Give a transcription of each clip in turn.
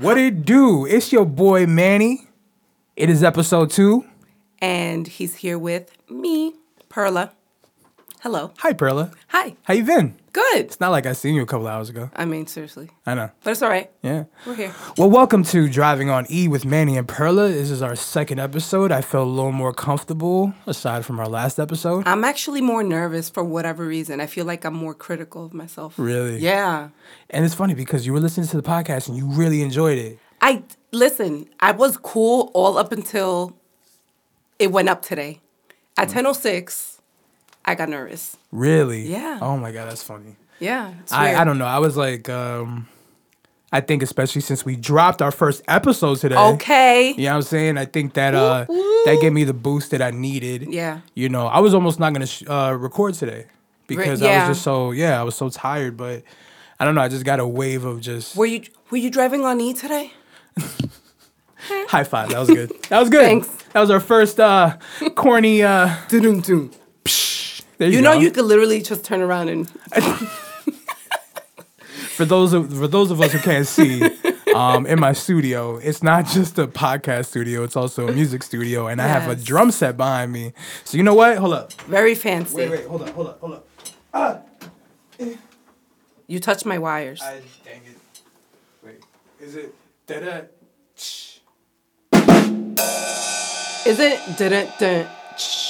What it do? It's your boy Manny. It is episode two. And he's here with me, Perla. Hello. Hi Perla. Hi. How you been? Good. It's not like I seen you a couple hours ago. I mean, seriously. I know. But it's all right. Yeah. We're here. Well, welcome to Driving on E with Manny and Perla. This is our second episode. I feel a little more comfortable aside from our last episode. I'm actually more nervous for whatever reason. I feel like I'm more critical of myself. Really? Yeah. And it's funny because you were listening to the podcast and you really enjoyed it. I listen, I was cool all up until it went up today. At Mm. 10:06, I got nervous. Really? Yeah. Oh my god, that's funny. Yeah. I. I don't know. I was like, um, I think especially since we dropped our first episode today. Okay. You know what I'm saying? I think that uh that gave me the boost that I needed. Yeah. You know, I was almost not gonna sh- uh, record today because I yeah. was just so yeah, I was so tired. But I don't know. I just got a wave of just Were you were you driving on E today? high five. That was good. That was good. Thanks. That was our first uh corny. uh Dun-dun-dun. There you, You know go. you could literally just turn around and for those of for those of us who can't see, um, in my studio, it's not just a podcast studio; it's also a music studio, and I have a drum set behind me. So you know what? Hold up. very fancy. Wait, wait, hold up, hold up, hold up. Ah. You touched my wires. I dang it. Wait, is it da da? Is it didn't dun shh.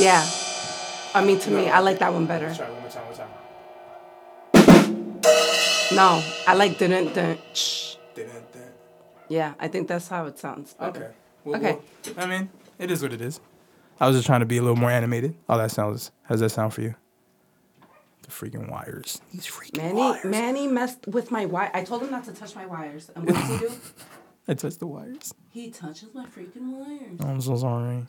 Yeah. I mean to me, I like that one better. Try one more time. One more time. No, I like didn't dun shh. Da da da. Yeah, I think that's how it sounds. better. Okay. Well, Okay. well, I mean, it is what it is. I was just trying to be a little more animated. Oh, that sounds. How does that sound for you? The freaking wires. These freaking Manny wires. Manny messed with my wire. I told him not to touch my wires. And what does he do? I touched the wires. he touches my freaking wires. I'm so sorry.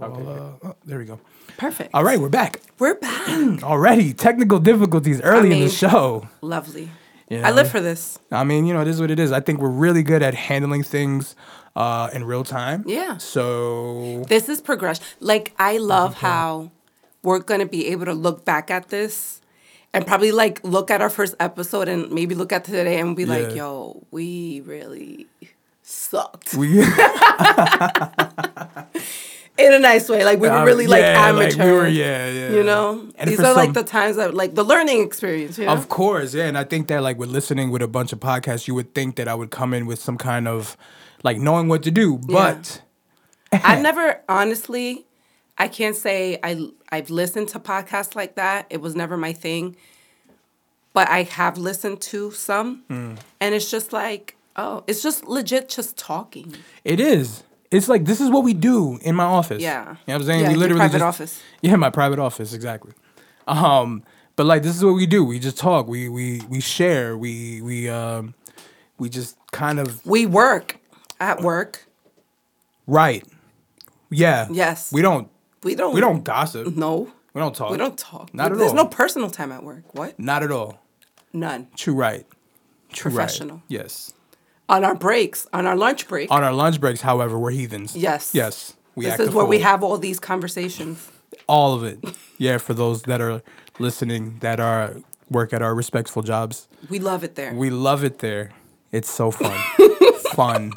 Okay. Uh, oh, there we go. Perfect. All right, we're back We're back. already. Technical difficulties early in the show. Lovely. You I live for this. I mean, you know, it is what it is. I think we're really good at handling things uh, in real time. Yeah. So This is progression. Like I love how we're gonna be able to look back at this and probably like look at our first episode and maybe look at today and be Yeah. like, yo, we really sucked. we In a nice way. Like we were Um, really like yeah, amateur. we were, yeah, yeah. You know? And These are like the times that like the learning experience, you know? Of course, yeah, and I think that like with listening with a bunch of podcasts, you would think that I would come in with some kind of like knowing what to do, but I never honestly, I can't say I I've listened to podcasts like that. It was never my thing. But I have listened to some Hmm. and it's just like, oh, it's just legit just talking. it is. It's like this is what we do in my office. Yeah. you know what I'm saying. Yeah, we literally private just, office. Yeah, my private office exactly. Um, but like this is what we do. We just talk. We we we share. We we um we just kind of We work at work. right. Yeah. Yes. We don't We don't we don't gossip. No. We don't talk. We don't talk. Not at There's all. no personal time at work. What? Not at all. None. True right. True Professional. Right. Yes. On our breaks, on our lunch break. On our lunch breaks, however, we're heathens. yes. Yes. We This is where we have all these conversations. all of it. Yeah, for those that are listening that are work at our respectful jobs. We love it there. We love it there. It's so fun. fun.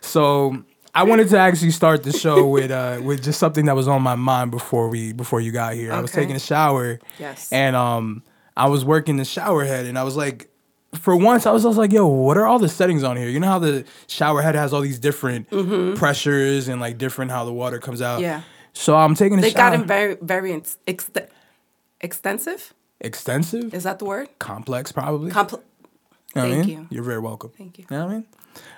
So I wanted to actually start the show with uh with just something that was on my mind before we before you got here. I was taking a shower. Yes. And um I was working the shower head and I was like for once I was, I was like, yo, what are all the settings on here? You know how the shower head has all these different pressures and like different how the water comes out. Mm-hmm. Yeah. So I'm taking a They shower. They got him very, very ex- ex- extensive. extensive, Is that the word? complex, probably. Compl- You know what I Thank mean? you. You're very welcome. Thank you. You know what I mean?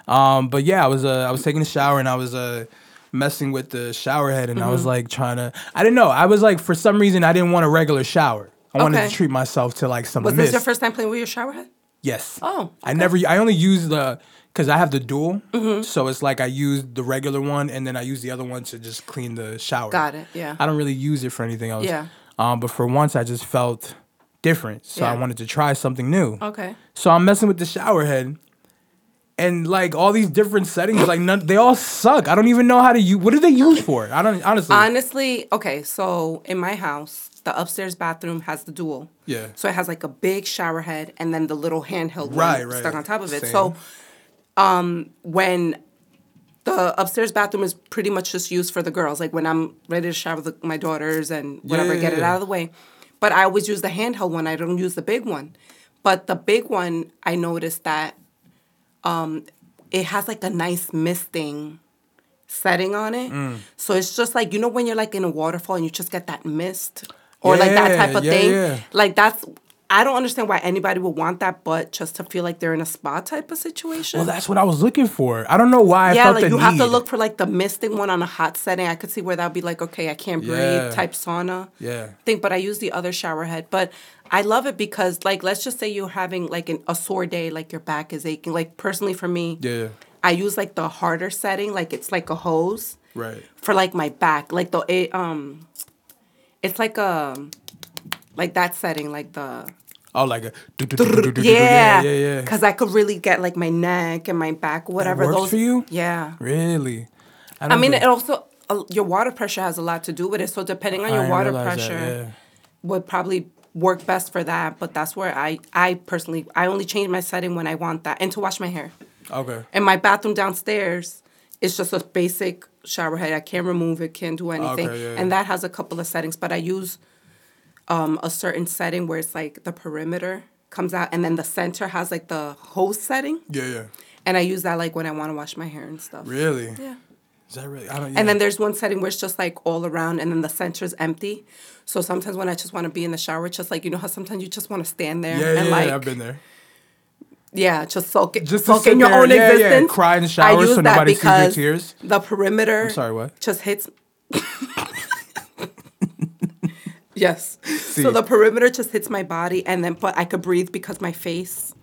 Um, but yeah, I was uh, I was taking a shower and I was uh, messing with the shower head and I Mm-hmm. was like trying to. I didn't know. I was like for some reason I didn't want a regular shower. I wanted to treat myself to like some Was mist. this your first time playing with your shower head? Yes. Oh, I never. I only use the because I have the dual. Mm-hmm. So it's like I use the regular one and then I use the other one to just clean the shower. Got it. Yeah. I don't really use it for anything else. Yeah. Um, but for once I just felt different, so I wanted to try something new. Okay. So I'm messing with the shower head, and like all these different settings, like none, they all suck. I don't even know how to use. What do they use for? I don't honestly. Honestly, okay, so in my house, the upstairs bathroom has the dual. Yeah. So it has like a big shower head and then the little handheld Right, one right. stuck on top of it. Same. So um when the upstairs bathroom is pretty much just used for the girls. Like when I'm ready to shower the, my daughters and whatever, Yeah, get it out of the way. But I always use the handheld one. I don't use the big one. But the big one, I noticed that um, it has like a nice misting setting on it. Mm. So it's just like you know when you're like in a waterfall and you just get that mist or like that type of yeah, thing. yeah. Like that's I don't understand why anybody would want that, but just to feel like they're in a spa type of situation. Well, that's what I was looking for. I don't know why I yeah, like you need. have to look for like the misting one on a hot setting. I could see where that'd be like, okay, I can't breathe Yeah. type sauna Yeah. Think, but I use the other shower head. But I love it because, like, let's just say you're having like an, a sore day, like your back is aching. Like, personally for me, Yeah. I use like the harder setting, like it's like a hose Right. for like my back, like the um, it's like a like that setting, like the Oh, like a yeah, yeah, yeah, because I could really get like my neck and my back, whatever. works those for you? yeah. Really? I don't mean, it also uh, your water pressure has a lot to do with it. So depending on I your water realize that, pressure, yeah. would probably work best for that. But that's where I I personally I only change my setting when I want that and to wash my hair. Okay. And my bathroom downstairs is just a basic shower head. I can't remove it, can't do anything. Okay, yeah, yeah. And that has a couple of settings, but I use um, a certain setting where it's like the perimeter comes out and then the center has like the hose setting. Yeah, yeah. And I use that like when I want to wash my hair and stuff. Really? Yeah. Is that really? I don't. And then there's one setting where it's just like all around and then the center's empty. So sometimes when I just want to be in the shower, it's just like, you know how sometimes you just want to stand there yeah, and yeah, like, I've been there. Yeah, just soak it, Just soak in your there, own yeah, yeah, existence. cry in the I shower so that nobody sees your tears. The perimeter. I'm sorry, what? Just hits. yes. See. So the perimeter just hits my body, and then but I could breathe because my face.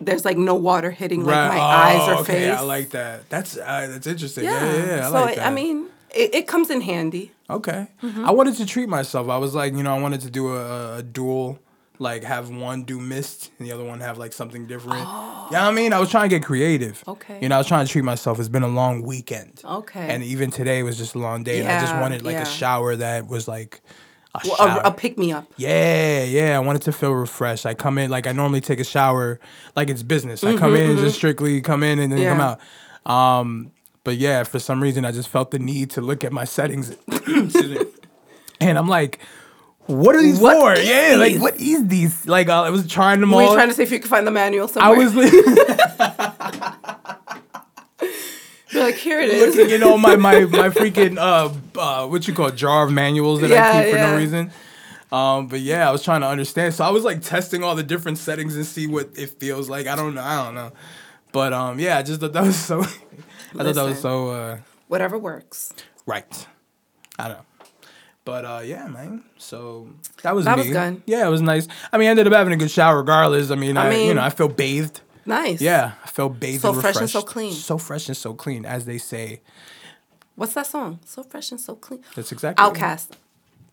There's like no water hitting like my oh, eyes or face. okay, face. I like that. That's uh, that's interesting. yeah. Yeah, yeah, yeah. I so like that. I mean, it, it comes in handy. Okay. Mm-hmm. I wanted to treat myself. I was like, you know, I wanted to do a, a dual, like have one do mist and the other one have like something different. Oh. Yeah, I mean, I was trying to get creative. Okay. You know, I was trying to treat myself. It's been a long weekend. Okay. And even today was just a long day. and I just wanted like yeah. a shower that was like a Well, shower. a, a pick me up. Yeah, yeah. I wanted to feel refreshed. I come in like I normally take a shower like it's business. I come Mm-hmm, in just strictly come in and then come out. Um, but yeah, for some reason I just felt the need to look at my settings. And I'm like, what are these What for? Yeah, like what is these? Like uh, I was trying them Were all. you trying to see if you could find the manual somewhere? I was li- like, here it is. looking at all my my my freaking uh, uh what you call jar of manuals that Yeah, I keep for yeah. no reason. Um, but yeah, I was trying to understand. So I was like testing all the different settings and see what it feels like. I don't know. I don't know. But um, yeah, I just thought that was so. I thought that was so uh, Whatever works. right. I don't know. But uh, yeah, man. So that was That me. was good. Yeah, it was nice. I mean, I ended up having a good shower regardless. I mean, I, I you know, I feel bathed. Nice. Yeah, I felt bathed So and fresh and so clean. So fresh and so clean, as they say. What's that song? So fresh and so clean. That's exactly. OutKast.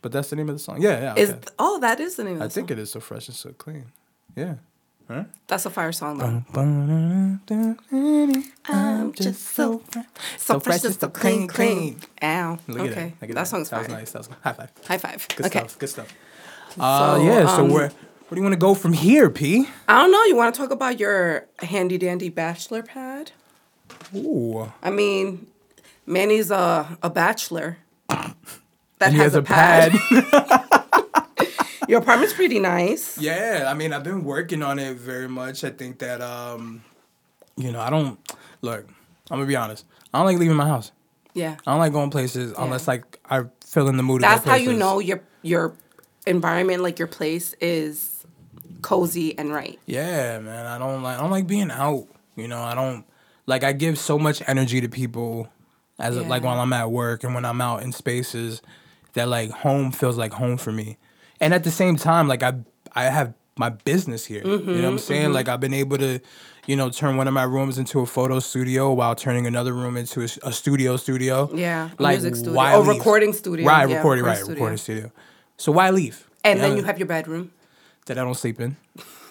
But that's the name of the song. Yeah, yeah. Is oh that is the name of the I think it is so fresh and so clean. Yeah. That's a fire song though. I'm I'm just so fresh, so fresh and so clean, clean. Ow. Look okay. at that. Look at that song's That was fire. nice. That was high five. High five. Good okay. stuff. Good stuff. Uh, So, yeah. So um, where where do you want to go from here, P? I don't know. You want to talk about your handy dandy bachelor pad? Ooh. I mean, Manny's a a bachelor. That And he has, has a, a pad. pad. Your apartment's pretty nice. Yeah. I mean, I've been working on it very much. I think that um, you know, I don't look. I'm gonna be honest. I don't like leaving my house. Yeah. I don't like going places unless like I feel in the mood. That's how you know your your environment, like your place, is cozy and right. Yeah, man. I don't like I don't like being out. You know, I don't like I give so much energy to people as like while I'm at work and when I'm out in spaces that like home feels like home for me. And at the same time, like I I have my business here. you know what Mm-hmm, I'm saying? Like I've been able to, you know, turn one of my rooms into a photo studio while turning another room into a, a studio studio. Yeah, a Like music studio. why Oh, leave? recording studio. Right, Yeah, recording, right, recording studio. recording studio. So why leave? And then you have your bedroom. that I don't sleep in.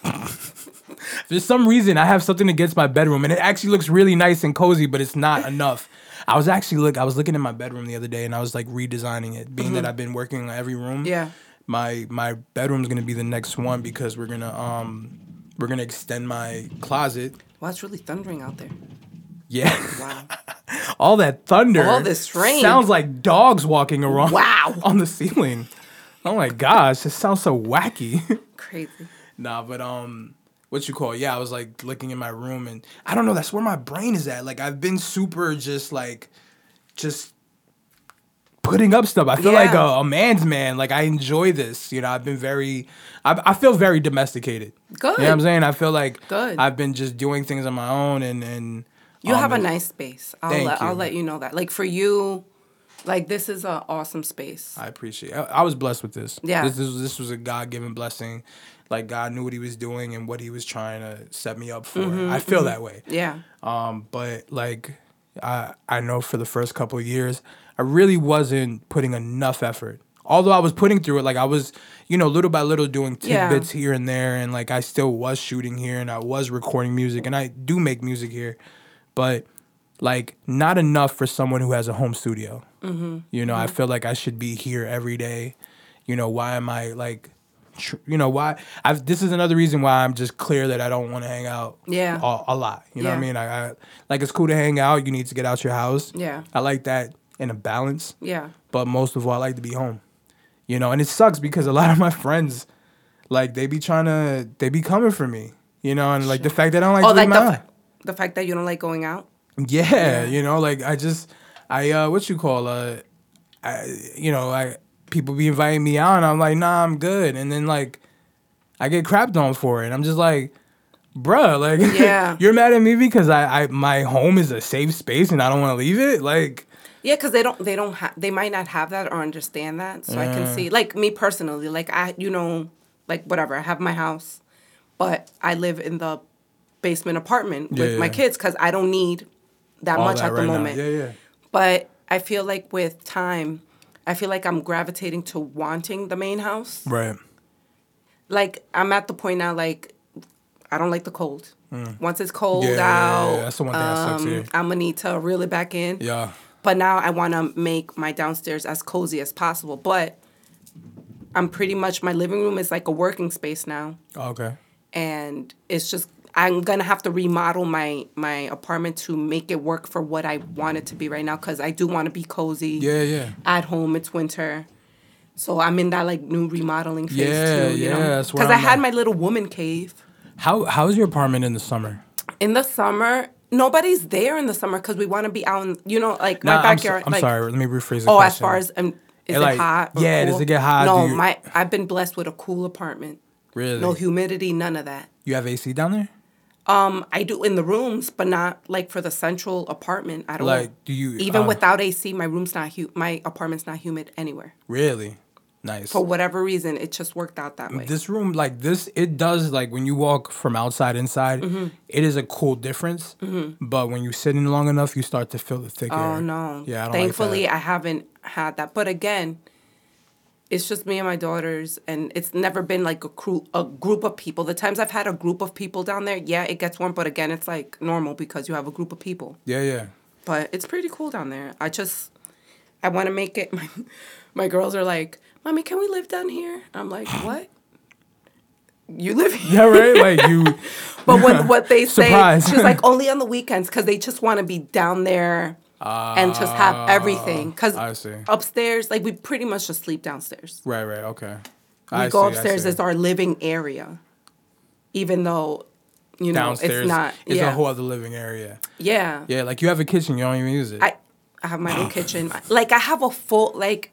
There's some reason I have something against my bedroom, and it actually looks really nice and cozy, but it's not enough. I was actually look. I was looking at my bedroom the other day, and I was like redesigning it, being that I've been working on every room. Mm-hmm. Yeah. My my bedroom's gonna be the next one because we're gonna um we're gonna extend my closet. Well, it's really thundering out there. Yeah. Wow. All that thunder. All this rain. Sounds like dogs walking around. Wow. On the ceiling. Oh my gosh, it sounds so wacky. Crazy. nah, but um, what you call? it? Yeah, I was like looking in my room, and I don't know. That's where my brain is at. Like I've been super just like, just putting up stuff. I feel like a, a man's man. Like I enjoy this. You know, I've been very, I, I feel very domesticated. Good. You know what I'm saying? I feel like Good. I've been just doing things on my own, and and You um, have a nice space. I'll Thank let, I'll you. let you know that. Like for you, like this is an awesome space. I appreciate. I, I was blessed with this. Yeah. This, this this was a God given blessing. Like God knew what He was doing and what He was trying to set me up for. Mm-hmm, I feel that way. Yeah. Um, but like, I I know for the first couple of years, I really wasn't putting enough effort. Although I was putting through it, like I was, you know, little by little doing Yeah. tidbits here and there, and like I still was shooting here and I was recording music and I do make music here, but like not enough for someone who has a home studio. Mm-hmm. You know, I feel like I should be here every day. You know, why am I like, tr- you know, why? I've, this is another reason why I'm just clear that I don't want to hang out. Yeah. A, a lot. You know what I mean? I, I like it's cool to hang out. You need to get out your house. Yeah. I like that in a balance. Yeah. But most of all, I like to be home. You know, and it sucks because a lot of my friends, like, they be trying to, they be coming for me. You know, and like the fact that I don't like Oh, like the, fa- the fact that you don't like going out. Yeah, you know, like I just, I uh, what you call uh, I, you know, I people be inviting me out, and I'm like, nah, I'm good, and then like, I get crapped on for it. I'm just like, bruh, like, Yeah. you're mad at me because I, I, my home is a safe space, and I don't want to leave it. Like, Yeah, because they don't they don't have they might not have that or understand that. So I can see like me personally, like I you know like whatever I have my house, but I live in the basement apartment with Yeah, my kids because I don't need that all much that at the right now. moment. Yeah, yeah. But I feel like with time, I feel like I'm gravitating to wanting the main house. Right. Like I'm at the point now, like I don't like the cold. Once it's cold Mm. Yeah, yeah, yeah, out, yeah. That's the one thing that sucks um, here. I'm gonna need to reel it back in. Yeah. But now I want to make my downstairs as cozy as possible. But I'm pretty much my living room is like a working space now, oh, Okay. and it's just I'm gonna have to remodel my my apartment to make it work for what I want it to be right now. Cause I do want to be cozy. Yeah, yeah. At home, it's winter. So I'm in that like new remodeling phase Yeah, too, you yeah, where Because I had at. my little woman cave. How how's your apartment in the summer? In the summer, nobody's there in the summer because we want to be out in, you know, like my Nah, I'm, so- backyard. I'm like, sorry. Let me rephrase the Oh, question. as far as um, is Yeah, it like, hot? yeah, does it get hot? No, you- my I've been blessed with a cool apartment. really, No humidity, none of that. you have AC down there? Um, I do in the rooms, but not like for the central apartment. I don't Like, do you even uh, without AC, my room's not hu- my apartment's not humid anywhere. Really? Nice. For whatever reason, it just worked out that way. this room, like this, it does like when you walk from outside inside, Mm-hmm. it is a cool difference. But when you sit in long enough, you start to feel the thick air. Oh no! Yeah, I don't Thankfully, like. I haven't had that. But again, it's just me and my daughters, and it's never been like a crew, a group of people. The times I've had a group of people down there, yeah, it gets warm. But again, it's like normal because you have a group of people. Yeah, yeah. But it's pretty cool down there. I just, I want to make it. My, my girls are like, "Mommy, can we live down here?" I'm like, "What? You live here?" Yeah, right. Like you. But what, what they say, Surprise. she's like only on the weekends because they just want to be down there and just have everything. Because Ah, I see. upstairs, like we pretty much just sleep downstairs. Right, right. Okay. We I go see, upstairs as our living area, even though you know downstairs. it's not. It's yeah, a whole other living area. yeah. Yeah, like you have a kitchen, you don't even use it. I I have my own kitchen. Like I have a full like,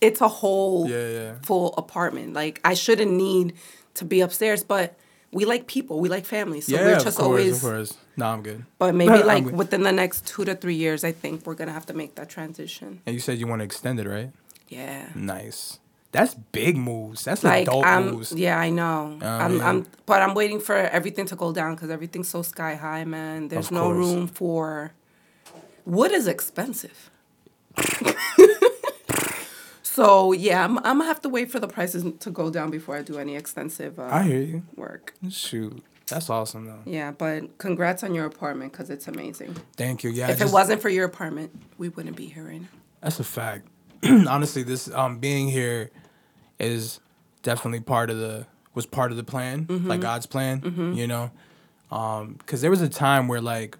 it's a whole Yeah, yeah. full apartment. Like I shouldn't need to be upstairs, but. We like people. We like family. So yeah, we're of just course, always of course. No, I'm good. But maybe like within the next two to three years, I think we're gonna have to make that transition. And you said you want to extend it, right? Yeah. Nice. That's big moves. That's Like adult I'm, moves. yeah, I know. Oh, I'm. I'm, but I'm waiting for everything to go down because everything's so sky high, man. There's Of no room for. Wood is expensive. so yeah, I'm, I'm gonna have to wait for the prices to go down before I do any extensive uh, I hear you. work. Shoot, that's awesome though. Yeah, but congrats on your apartment because it's amazing. Thank you. Yeah, if just- it wasn't for your apartment, we wouldn't be here right now. That's a fact. Honestly, this um being here, is definitely part of the was part of the plan, Mm-hmm. like God's plan. You know, because there was a time where like,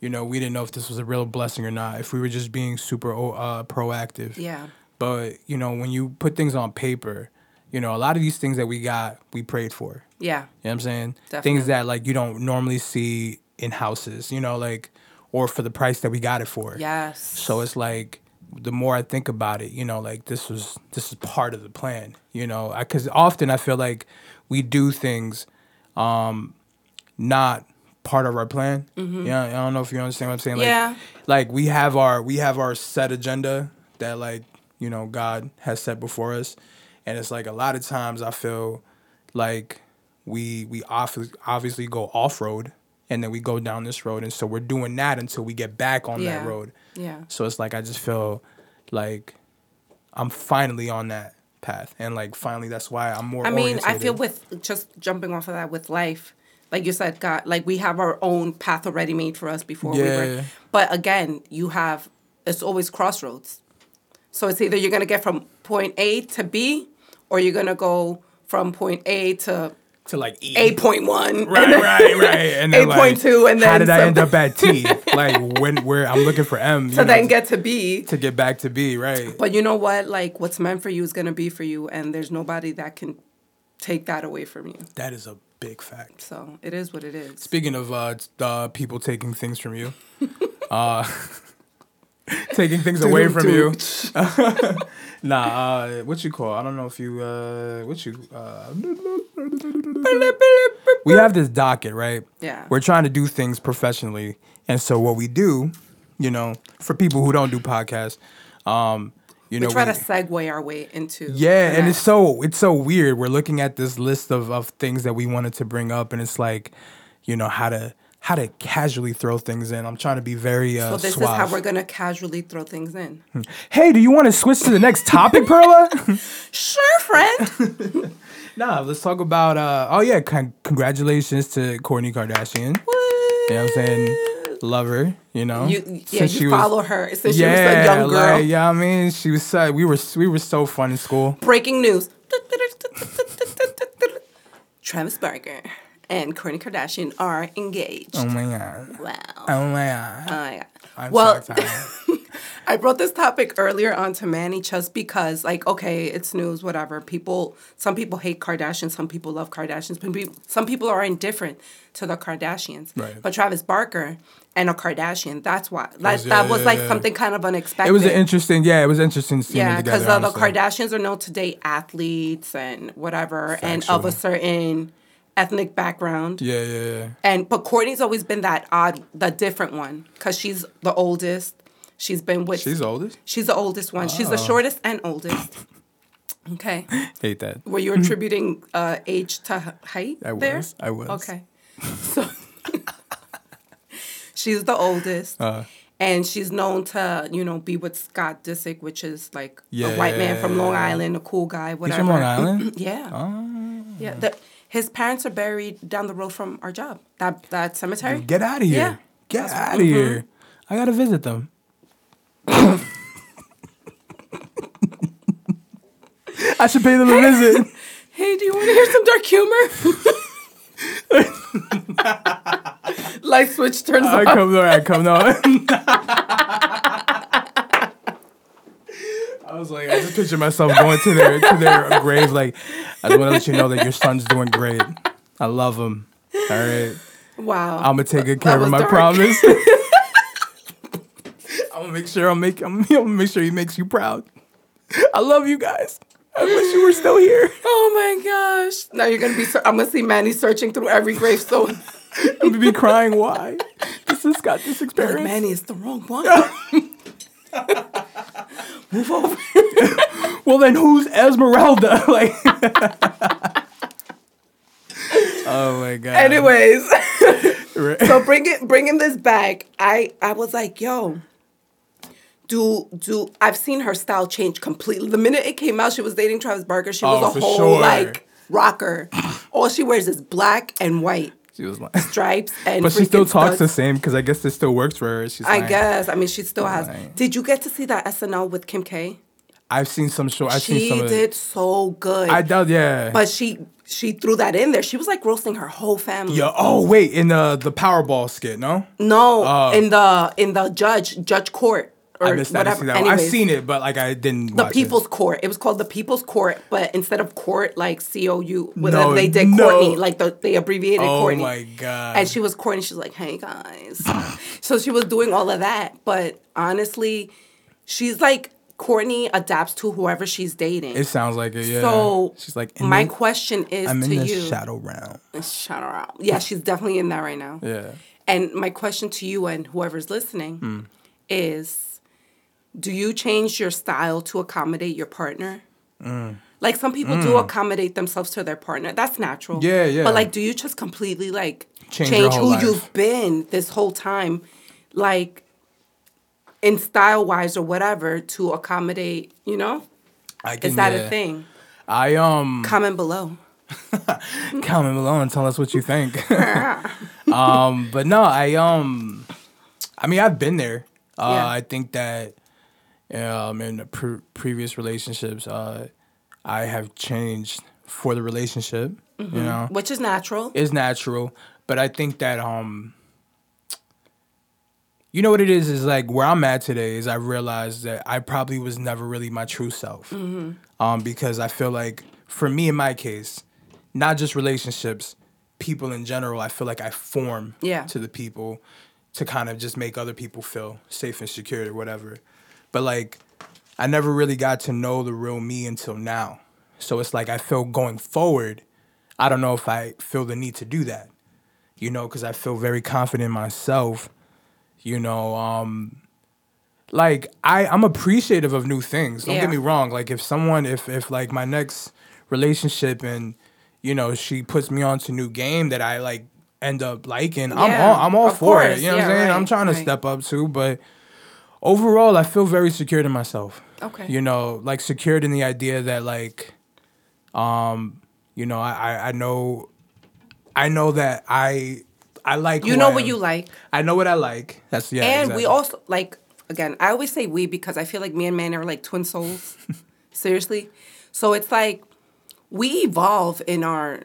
you know, we didn't know if this was a real blessing or not. If we were just being super uh, proactive. Yeah. But you know, when you put things on paper, you know, a lot of these things that we got, we prayed for. Yeah. You know what I'm saying? Definitely. Things that like you don't normally see in houses, you know, like or for the price that we got it for. Yes. So it's like the more I think about it, you know, like this was this is part of the plan, you know, because often I feel like we do things um, not part of our plan. Yeah, I don't know if you understand what I'm saying. Like, Mm-hmm. Yeah. Like we have our we have our set agenda that like you know God has set before us, and it's like a lot of times I feel like we we obviously obviously go off road and then we go down this road and so we're doing that until we get back on Yeah. that road. Yeah. So it's like I just feel like I'm finally on that path, and like finally that's why I'm more. I mean, I feel with just jumping off of that with life, like you said, God, like we have our own path already made for us before we were. But again, you have it's always crossroads. So it's either you're gonna get from point A to B, or you're gonna go from point A to to like E. eight point one. Right, right, right. And then, like, 8.2 and how then did I end up at T? like when where I'm looking for M. to know, then get to B. to get back to B, right? But you know what? Like what's meant for you is gonna be for you, and there's nobody that can take that away from you. That is a big fact. So it is what it is. Speaking of uh, uh people taking things from you, uh, taking things away from you. Nah, uh, what you call? I don't know if you uh, what you uh, we have this docket, right? Yeah. We're trying to do things professionally, and so what we do, you know, for people who don't do podcasts, um, you know We know, try we- to segue our way into yeah, and that. it's so it's so weird. We're looking at this list of, of things that we wanted to bring up, and it's like, you know, how to how to casually throw things in. I'm trying to be very uh, So this suave. is how we're gonna casually throw things in. hey, do you want to switch to the next topic, Perla? Sure, friend. nah, let's talk about. Uh, oh yeah, con- congratulations to Kourtney Kardashian. You know what I'm saying? Love her. You know. You, yeah, Since you she was- follow her since she was a young girl. Like, yeah, I mean, she was so, we were we were so fun in school. Breaking news. Travis Barker and Kourtney Kardashian are engaged. Oh my god. Wow. Oh my god. Oh my God. I'm well, so. I brought this topic earlier on to Manny just because, like, okay, it's news, whatever. People, some people hate Kardashians, some people love Kardashians, but some people are indifferent to the Kardashians. Right. But Travis Barker and a Kardashian, that's why. That, was- that yeah, was yeah, like yeah. something kind of unexpected. It was an interesting, yeah, it was interesting seeing Yeah, because the. Kardashians are known to date athletes and whatever, and of a certain ethnic background. Yeah, yeah, yeah. And but Kourtney's always been that odd, the different one, because she's the oldest. She's been with. She's oldest. She's the oldest one. She's the Oh. shortest and oldest. Okay. Hate that. Were you attributing uh, age to height I there? was, I was. Okay. So she's the oldest. Uh, and she's known to, you know, be with Scott Disick, which is like Yeah. a white man from Long Island, a cool guy, whatever. from Long Island? yeah. Oh. Yeah. The, his parents are buried down the road from our job. That that cemetery. Get out of here. Yeah. Get out of here. I gotta visit them. I should pay them a visit. Hey, do you want to hear some dark humor? Light switch turns I on. come no, I come no. I was like, I just picture myself going to their to their grave. Like, I just want to let you know that your son's doing great. I love him. All right, Wow. I'm gonna take good care of him. I dark. promise. I'm gonna make sure I'll make. I'm, I'm gonna make sure he makes you proud. I love you guys. I wish you were still here. oh my gosh. Now you're gonna be. I'm gonna see Manny searching through every gravestone. I'm gonna be crying. Why? This has got this Like, experience. Manny is the wrong one. Move over. Well, then who's Esmeralda? Like. oh my god. Anyways, Right. so bringing bringing this back, I I was like, yo. Do do I've seen her style change completely. The minute it came out, she was dating Travis Barker. She was Oh, a whole sure. like rocker. All she wears is black and white She was like, stripes and. but she still talks the same because I guess this still works for her. She's I like, guess. I mean, she still has. Did you get to see that SNL with Kim K? I've seen some show. I've seen She some of did so good. I doubt. Yeah. but she she threw that in there. She was like roasting her whole family. yeah. Oh wait, in the the Powerball skit, no. No, Oh. in the in the judge judge court or I missed that. I whatever. see that one. I've seen it, but like I didn't. the watch People's It. Court. It was called the People's Court, but instead of court, like C O U, No, they did no. Kourtney, like the, they abbreviated Oh Kourtney. my god. And she was Kourtney. She's like, "Hey guys," so she was doing all of that. But honestly, she's like Kourtney adapts to whoever she's dating. It sounds like it. Yeah. So she's like. in my the- question is I'm in to the you. shadow realm. Shadow out. Yeah, she's definitely in that right now. Yeah. And my question to you and whoever's listening Hmm. is do you change your style to accommodate your partner? Like some people do accommodate themselves to their partner. That's natural. Yeah, yeah. But like do you just completely like Change change, who life. you've been this whole time like in style wise or whatever to accommodate, you know? I can, Is that yeah. a thing? I um Comment below. comment below and tell us what you think. um, but no, I um, I mean, I've been there. Uh, Yeah. I think that um, in pre- previous relationships, uh, I have changed for the relationship. Mm-hmm. You know, Which is natural. is natural, but I think that um, you know what it is is like where I'm at today is I realized that I probably was never really my true self. Mm-hmm. Um, because I feel like for me in my case, not just relationships, people in general, I feel like I form Yeah. to the people to kind of just make other people feel safe and secure or whatever. But like I never really got to know the real me until now. So it's like I feel going forward, I don't know if I feel the need to do that. You know, because I feel very confident in myself. You know, um, like I, I'm appreciative of new things. Don't Yeah. get me wrong. Like if someone, if if like my next relationship and you know she puts me onto new game that I like end up liking, I'm Yeah, all I'm all for it. You know what I'm Yeah, saying? I'm trying to right. step up too, but overall, I feel very secured in myself. Okay. You know, like secured in the idea that like, um, you know, I I, I know, I know that I I like. You know what you like. I know what I like. That's yeah. and exactly. we also like again i always say we because i feel like me and man are like twin souls seriously so it's like we evolve in our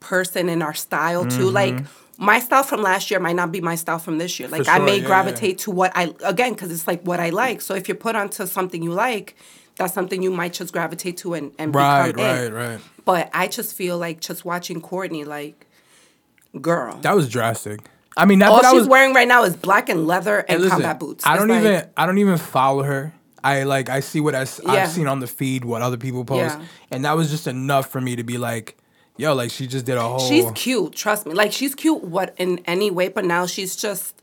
person and our style too like my style from last year might not be my style from this year like i may yeah, gravitate to what i again because it's like what i like so if you're put onto something you like that's something you might just gravitate to and, and Right, become right, in. right. but i just feel like just watching kourtney like girl That was drastic. I mean, all she's was. wearing right now is black and leather and listen, combat boots I don't like- even. I don't even follow her. I like. I see what I, Yeah. have seen on the feed, what other people post, Yeah. and that was just enough for me to be like, "Yo, like she just did a whole." She's cute, trust me. Like she's cute what in any way, but now she's just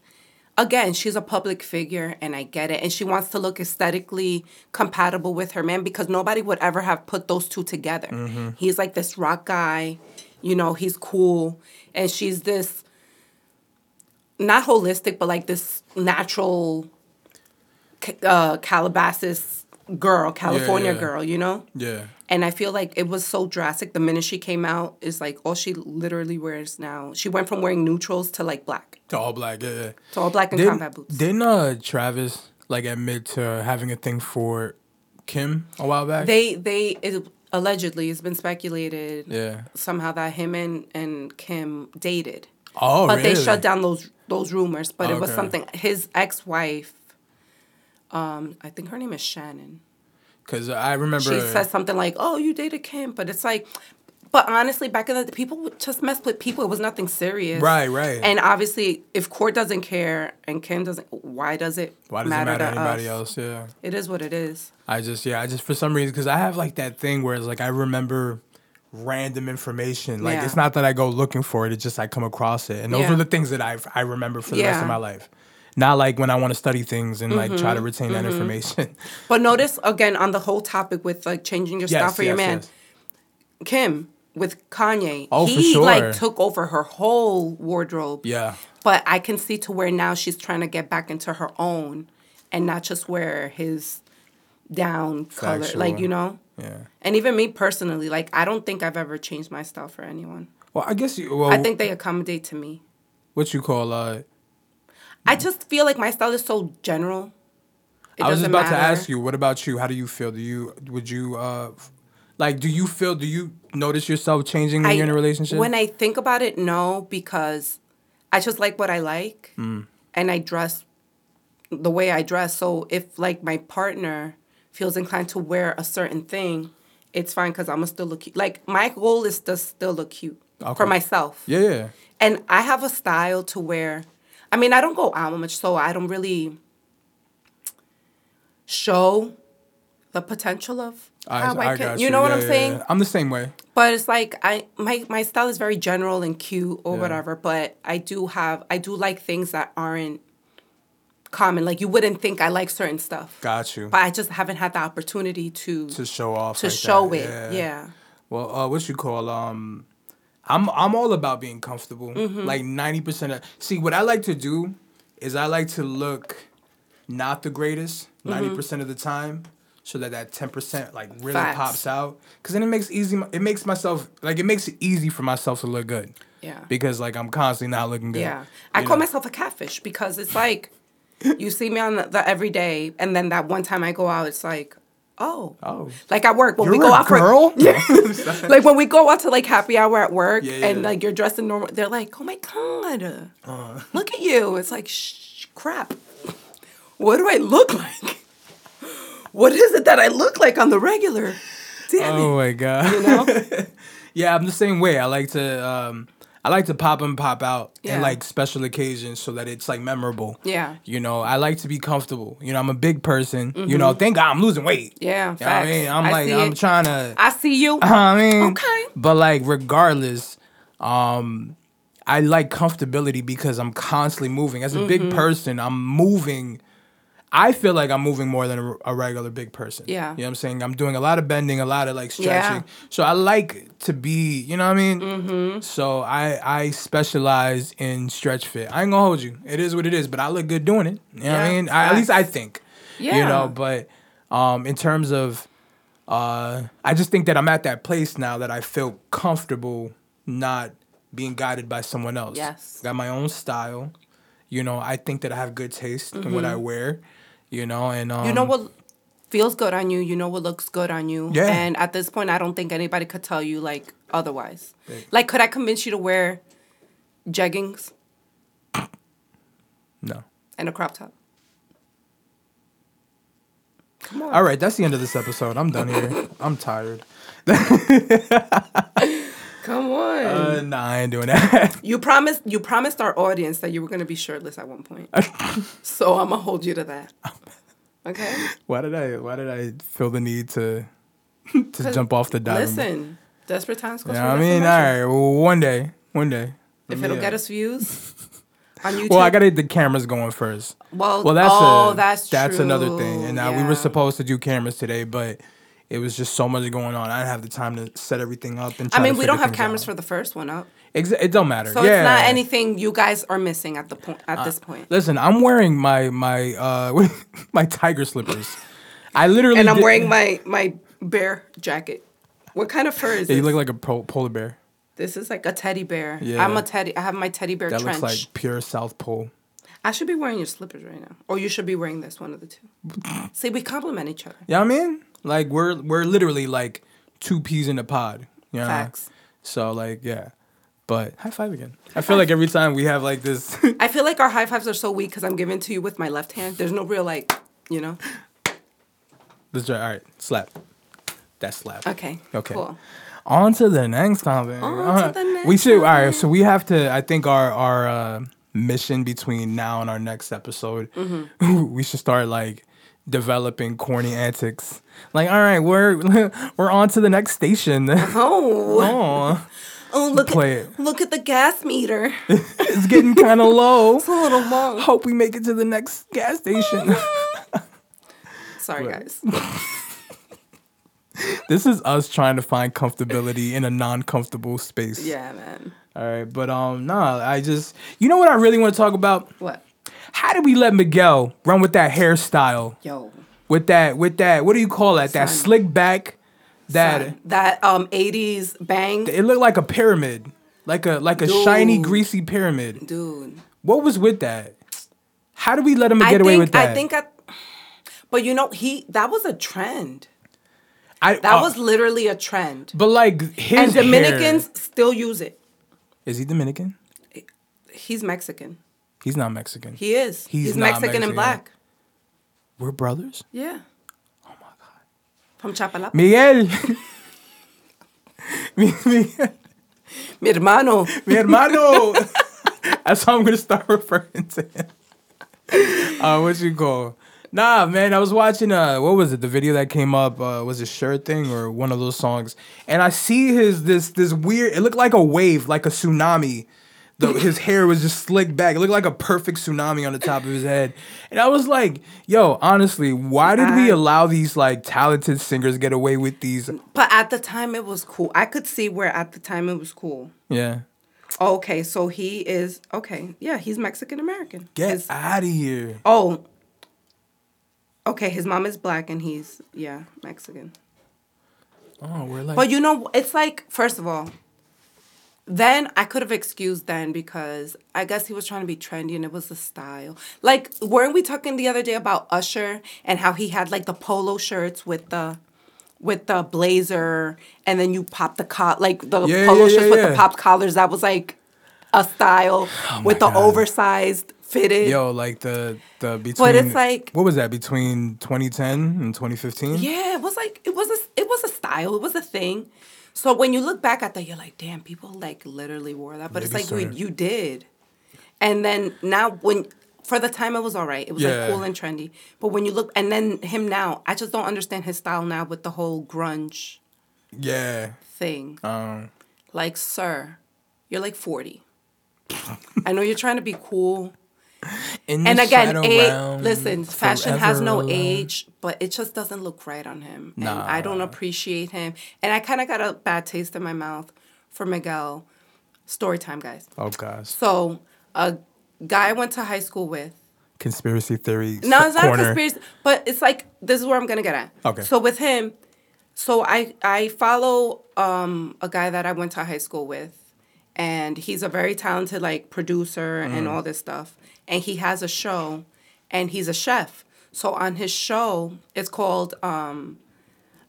again, she's a public figure and I get it. And she wants to look aesthetically compatible with her man because nobody would ever have put those two together. Mm-hmm. He's like this rock guy, you know, he's cool. And she's this not holistic, but like this natural uh, Calabasas girl, California yeah. girl, you know? Yeah. And I feel like it was so drastic. The minute she came out, is like all she literally wears now. She went from wearing neutrals to like black, To all black. Yeah. yeah. to all black and Didn't, combat boots. didn't uh Travis like admit to having a thing for Kim a while back? They they it, allegedly it's been speculated yeah. somehow that him and and Kim dated, Oh, but really? they shut down those those rumors. But it was something his ex wife. Um, I think her name is Shannon. Because I remember. She said something like, "Oh, you dated Kim," but it's like, but honestly, back in the people would just mess with people. It was nothing serious. Right, right. And obviously, if Court doesn't care and Kim doesn't, why does it Why does matter, it matter to anybody us? else? Yeah. It is what it is. I just yeah, I just for some reason because I have like that thing where it's like I remember random information. Like Yeah. it's not that I go looking for it; it's just I come across it, and those Yeah. are the things that I I remember for the rest of my life. Not like when I want to study things and like try to Mm-hmm. retain that information. But notice again on the whole topic with like changing your style yes, for your man, yes. Kim with Kanye, Oh, he sure. like took over her whole wardrobe. Yeah, But I can see to where now she's trying to get back into her own and not just wear his down color. Like, you know? yeah. And even me personally, like I don't think I've ever changed my style for anyone. Well, I guess you. Well, I think they accommodate to me. what you call uh. I just feel like my style is so general. It I was just about to ask you, what about you? How do you feel? Do you would you uh like do you feel do you notice yourself changing when I- you're in a relationship? When I think about it, no, because I just like what I like, Mm. and I dress the way I dress. So if like my partner feels inclined to wear a certain thing, it's fine because I'm gonna still look cute. Like my goal is to still look cute Okay. for myself. yeah, yeah. And I have a style to wear. I mean, I don't go out much, so I don't really show the potential of how I, can. got You know what I'm yeah, saying? yeah. I'm the same way. But it's like I my my style is very general and cute or Yeah. whatever. But I do have I do like things that aren't common. Like you wouldn't think I like certain stuff. Got you. But I just haven't had the opportunity to to show off. to like show that. it. Yeah. Well, uh, what you call um, I'm I'm all about being comfortable. Mm-hmm. Like ninety percent of see what I like to do is I like to look not the greatest 90 Mm-hmm. percent of the time, so that that ten percent like really Facts. pops out. Cause then it makes easy. It makes myself like it makes it easy for myself to look good. Yeah. Because like I'm constantly not looking good. Yeah. I you call myself a catfish because it's like you see me on the, the everyday and then that one time I go out it's like oh. Oh. Like at work when we You're go a out for girl? yeah, like when we go out to like happy hour at work Yeah, and yeah. like you're dressed in normal, they're like, "Oh my god, Uh. look at you!" It's like, shh, crap. What do I look like? What is it that I look like on the regular? Damn Oh it! my god. You know? Yeah, I'm the same way. I like to um I like to pop and pop out Yeah. in like special occasions so that it's like memorable. Yeah. You know, I like to be comfortable. You know, I'm a big person. You know, thank God I'm losing weight. Mm-hmm. Yeah, You know what I mean, I'm I like I'm it. trying to I see you. I mean Okay. But like regardless, um I like comfortability because I'm constantly moving. As a Mm-hmm. big person, I'm moving I feel like I'm moving more than a, a regular big person. Yeah. You know what I'm saying? I'm doing a lot of bending, a lot of like stretching. Yeah. So I like to be, you know what I mean? Mm-hmm. So I I specialize in stretch fit. I ain't gonna hold you. It is what it is, but I look good doing it. You know what I mean? I, at least I think. You know, but um, in terms of, uh, I just think that I'm at that place now that I feel comfortable not being guided by someone else. Yes. Got my own style. You know, I think that I have good taste in what I wear. You know, and um. You know what feels good on you. You know what looks good on you. Yeah. And at this point, I don't think anybody could tell you like otherwise. Right. Like, could I convince you to wear jeggings No. and a crop top? Come on. All right, that's the end of this episode. I'm done here. I'm tired. Come on. Uh, nah, I ain't doing that. you promised you promised our audience that you were gonna be shirtless at one point. so I'm gonna hold you to that. Okay. why did I? Why did I feel the need to to jump off the diamond? Listen, desperate times call Yeah, I mean, all right. Well, one day, one day. If it'll get us views on YouTube. Well, I gotta get the cameras going first. Well, Well, that's oh, a, that's that's another thing. And now we were supposed to do cameras today, but it was just so much going on. I didn't have the time to set everything up and. I mean, we don't have cameras out. for the first one up, Exa- it don't matter. so yeah. it's not anything you guys are missing at the point at this point. Listen, I'm wearing my my uh my tiger slippers. I literally And I'm did- wearing my my bear jacket. What kind of fur is Yeah, you look like a po- polar bear. this is like a teddy bear. Yeah. I'm a teddy. I have my teddy bear That trench. looks like pure South Pole. I should be wearing your slippers right now, or you should be wearing this. One of the two. See, we complement each other. You know I mean? Like we're we're literally like two peas in a pod. You know? Facts. So like yeah. But high five again. I feel like every time we have like this I feel like our high fives are so weak because I'm giving to you with my left hand. There's no real like, you know. this all right, slap. That slap. Okay. Okay. Cool. On to the next topic. On to Uh, the next We should all right, so we have to I think our our uh, mission between now and our next episode, Mm-hmm. we should start like developing corny antics. Like, all right, we're we're on to the next station. Oh. oh, Oh, look Play at it. look at the gas meter. it's getting kind of low. It's a little long. Hope we make it to the next gas station. Sorry, guys. this is us trying to find comfortability in a non-comfortable space. Yeah, man. All right, but um, nah, I just you know what I really want to talk about. What? How did we let Miguel run with that hairstyle? Yo. With that, with that, what do you call that? That slick back, that Son, that um 80s bang. it looked like a pyramid, like a like a shiny, greasy pyramid. Dude. What was with that? How did we let him get I away think with that? I think I But you know, he that was a trend. I That uh, was literally a trend. But like his And hair- Dominicans still use it. is he Dominican? He's Mexican. He's not Mexican. He is. He's He's, not Mexican, and black. We're brothers. Yeah. Oh my god. From Chapalapa. Miguel. Mi- Miguel. Mi hermano. Mi hermano. That's how I'm gonna start referring to him. Uh, what you call? Nah, man. I was watching. Uh, what was it? The video that came up uh, was it shirt thing or one of those songs? And I see his this this weird. It looked like a wave, like a tsunami. The, his hair was just slicked back. It looked like a perfect tsunami on the top of his head. And I was like, yo, honestly, why did we allow these like talented singers get away with these? But at the time it was cool. I could see where at the time it was cool. Yeah. Okay, so he is okay. Yeah, he's Mexican American. Get His- out of here. Oh. Okay, his mom is black and he's yeah, Mexican. Oh, we're like But you know, it's like first of all, then I could have excused then because I guess he was trying to be trendy and it was the style. Like, weren't we talking the other day about Usher and how he had like the polo shirts with the with the blazer and then you pop the collar like the Yeah, polo yeah, shirts yeah, with the pop collars that was like a style oh with the Oh God. oversized fitted. Yo, like the the between. But it's like- what was that between 2010 and 2015? Yeah, it was like it was a it was a style, it was a thing. So when you look back at that, you're like, damn, people like literally wore that. But it's like you, you did. And then now when for the time it was all right. It was Yeah. like cool and trendy. But when you look and then him now, I just don't understand his style now with the whole grunge Yeah. thing. Um. Like, sir, you're like 40. I know you're trying to be cool. In And again, shadow age, realm, listen, fashion has no alone. age, but it just doesn't look right on him. And Nah. I don't appreciate him. And I kind of got a bad taste in my mouth for Miguel. Story time, guys. Oh gosh. So, a guy I went to high school with. Conspiracy theory. No, s- it's not corner. a conspiracy, but it's like this is where I'm gonna get at. Okay. So with him, so I I follow um a guy that I went to high school with, and he's a very talented like producer and all this stuff, and he has a show, and he's a chef. So on his show, it's called um,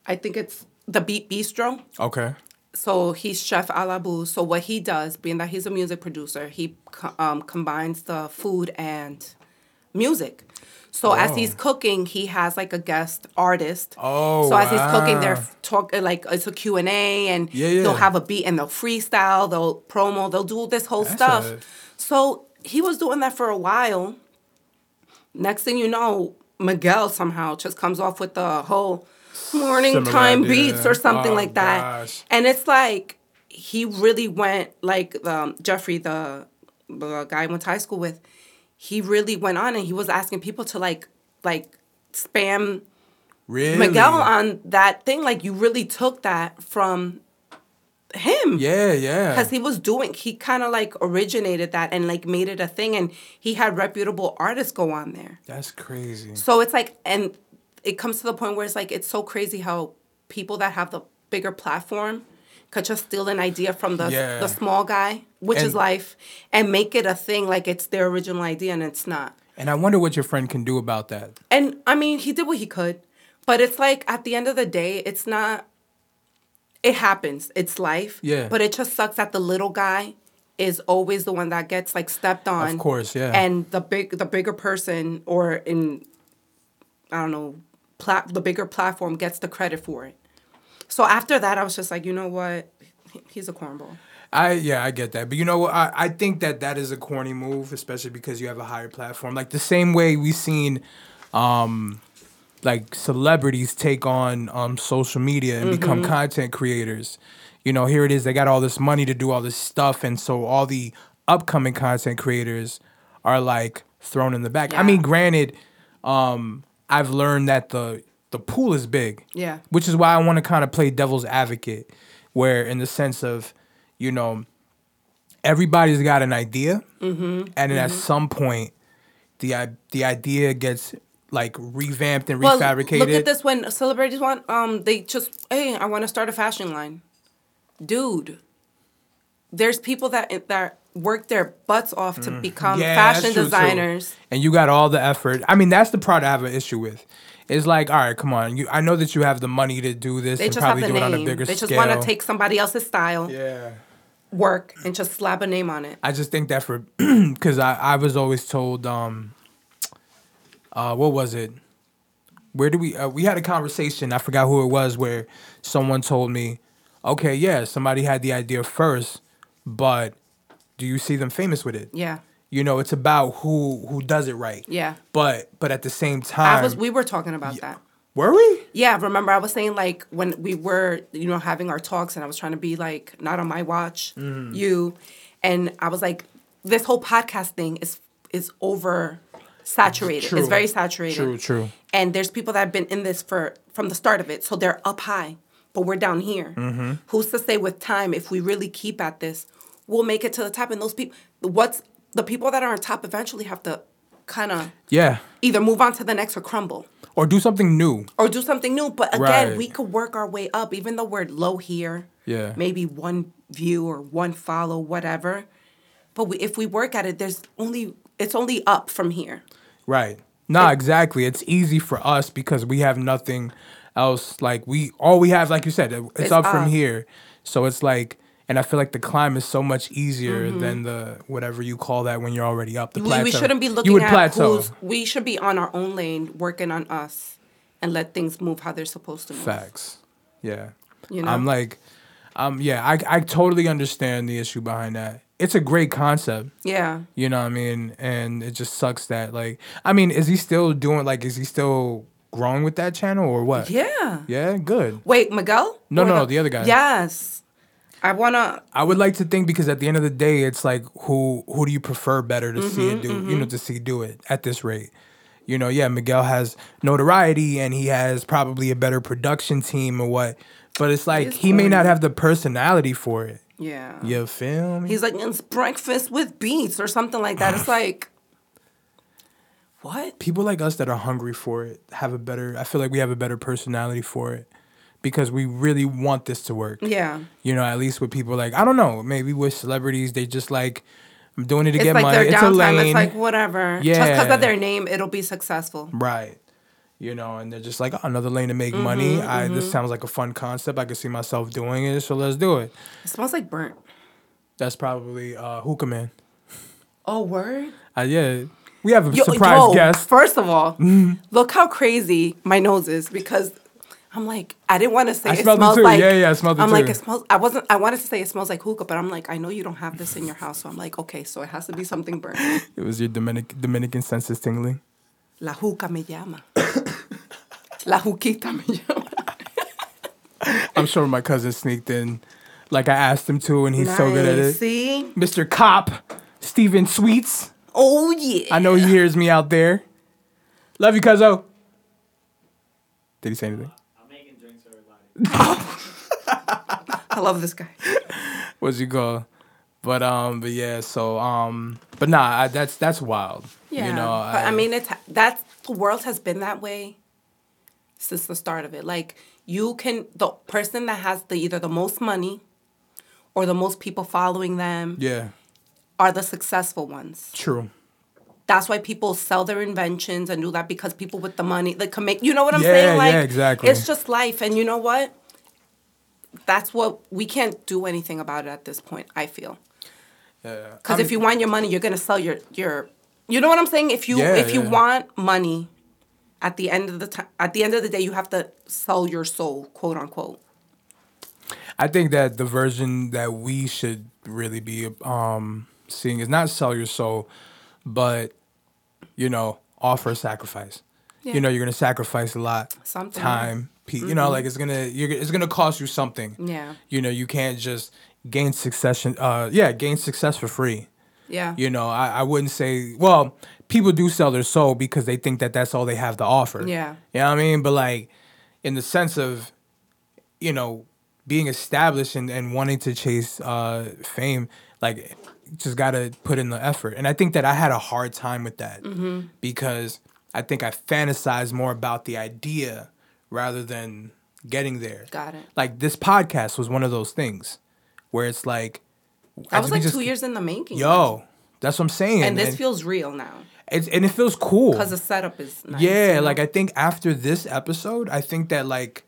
I think it's the Beat Bistro. Okay. So he's Chef Alabu. So what he does, being that he's a music producer, he um, combines the food and music. So as Oh. he's cooking, he has like a guest artist. Oh, So as he's cooking, they're wow. talk like it's a Q and A, and Yeah, yeah. they'll have a beat and they'll freestyle, they'll promo, they'll do this whole That's stuff. So he was doing that for a while. Next thing you know, Miguel somehow just comes off with the whole morning Similar time idea. beats or something Oh, like that. gosh. And it's like he really went like um, Jeffrey, the the guy I went to high school with. He really went on and he was asking people to like like spam Really? Miguel on that thing. Like you really took that from him. Yeah, yeah. Because he was doing, he kind of like originated that and like made it a thing, and he had reputable artists go on there. That's crazy. So it's like, and it comes to the point where it's like, it's so crazy how people that have the bigger platform could just steal an idea from the Yeah. the small guy, which is life, and make it a thing like it's their original idea, and it's not. And I wonder what your friend can do about that. And I mean, he did what he could, but it's like at the end of the day, it's not. It happens. It's life. Yeah. But it just sucks that the little guy is always the one that gets like stepped on. Of course, yeah. And the big, the bigger person, or in, I don't know, plat- the bigger platform gets the credit for it. So after that, I was just like, you know what, he's a cornball. I yeah, I get that. But you know what? I, I think that that is a corny move, especially because you have a higher platform. Like the same way we've seen um like celebrities take on um social media and become content creators. You know, here it is, they got all this money to do all this stuff and so all the upcoming content creators are like thrown in the back. I mean, granted, um I've learned that the the pool is big. Yeah. Which is why I want to kind of play devil's advocate, where in the sense of, you know, everybody's got an idea, Mm-hmm. and then at some point, the the idea gets like revamped and Well, refabricated. look at this when celebrities want um they just hey, I want to start a fashion line. Dude, there's people that that worked their butts off to become Mm-hmm. Yeah, fashion true, too. designers. and you got all the effort. I mean, that's the part I have an issue with. It's like, all right, come on. You, I know that you have the money to do this They and probably the do it on a name. bigger They just want to take somebody else's style, Yeah. work, and just slap a name on it. I just think that for because I, I was always told um uh what was it where do we uh, we had a conversation I forgot who it was where someone told me okay yeah somebody had the idea first but do you see them famous with it Yeah, you know it's about who who does it right yeah. but but at the same time I was. We were talking about that. were we Yeah, remember I was saying like when we were, you know, having our talks and I was trying to be like not on my watch, Mm. you, and I was like, this whole podcast thing is is over saturated. True. It's very saturated. True, true. And there's people that have been in this for from the start of it, so they're up high, but we're down here. Mm-hmm. Who's to say with time if we really keep at this, we'll make it to the top? And those people, what's the people that are on top eventually have to kind of yeah either move on to the next or crumble or do something new or do something new. But again, Right. we could work our way up, even though we're low here. Yeah. Maybe one view or one follow, whatever. But we, if we work at it, there's only it's only up from here. Right. Nah, exactly. It's easy for us because we have nothing else. Like we, all we have, like you said, it's, It's up from here. So it's like, and I feel like the climb is so much easier than the whatever you call that when you're already up. The Mm-hmm. We, plateau. we shouldn't be You looking would at plateau. who's. We should be on our own lane, working on us, and let things move how they're supposed to move. Facts. Yeah. You know? I'm like, um, yeah, I I totally understand the issue behind that. It's a great concept. Yeah. You know what I mean? And it just sucks that like I mean, is he still doing like is he still growing with that channel or what? Yeah. Yeah, good. Wait, Miguel? No, Or no, the other guy. Yes. I wanna. I would like to think because at the end of the day, it's like who who do you prefer better to see it mm-hmm, do? You know, mm-hmm. to see do it at this rate. You know, yeah, Miguel has notoriety and he has probably a better production team or what, but it's like He's he may not have the personality for it. Yeah. You feel me? He's like, it's breakfast with beats or something like that. It's like, what? People like us that are hungry for it have a better. I feel like we have a better personality for it because we really want this to work. Yeah. You know, at least with people like I don't know, maybe with celebrities, they just like I'm doing it to It's get like money. their It's a lane. It's like whatever. Yeah. Just because of their name, it'll be successful. Right. You know, and they're just like "Oh, another lane to make Mm-hmm, money. I this sounds like a fun concept. I can see myself doing it, so let's do it. It smells like burnt. That's probably uh Hookah Man. Oh, word? Uh, yeah. We have a Yo, surprise yo, guest. First of all, look how crazy my nose is because I'm like, I didn't want to say I it smells too. like. Yeah, yeah, I smelled it I'm like, it smells. I wasn't. I wanted to say it smells like hookah, but I'm like, I know you don't have this in your house, so I'm like, okay, so it has to be something burnt. It was your Dominic Dominican senses tingling. La juca me llama. La juquita me llama. I'm sure my cousin sneaked in like I asked him to and he's so good at it. See? Mr. Cop, Steven Sweets. Oh yeah. I know he hears me out there. Love you, cuzzo. Did he say anything? I'm making drinks for everybody. I love this guy. what's you call? But um, but yeah, so um, but nah, I, that's that's wild. Yeah. you know. but I, mean, it's that's the world has been that way since the start of it. Like you can the person that has the either the most money or the most people following them yeah, are the successful ones. true. That's why people sell their inventions and do that because people with the money they can make. You know what I'm Yeah, saying? Like yeah, exactly. It's just life, and you know what? That's what we can't do anything about it at this point. I feel. Yeah. Because if you want your money, you're gonna sell your your. You know what I'm saying? If you Yeah, if you want money, at the end of the time, at the end of the day, you have to sell your soul, quote unquote. I think that the version that we should really be um, seeing is not sell your soul, but you know, offer a sacrifice. Yeah. You know, you're gonna sacrifice a lot, Something. time, pe- you know, like it's gonna you're, it's gonna cost you something. Yeah. You know, you can't just gain succession. Uh, yeah, gain success for free. Yeah. You know, I, I wouldn't say. Well, people do sell their soul because they think that that's all they have to offer. Yeah. You know what I mean? But like, in the sense of, you know, being established and, and wanting to chase uh, fame, like, just gotta put in the effort. And I think that I had a hard time with that Mm-hmm. because I think I fantasized more about the idea rather than getting there. Got it. Like this podcast was one of those things where it's like That was like just- two years in the making. Yo, that's what I'm saying. and this feels real now it's, and it feels cool. because the setup is nice. yeah, you know? like I think after this episode, I think that like,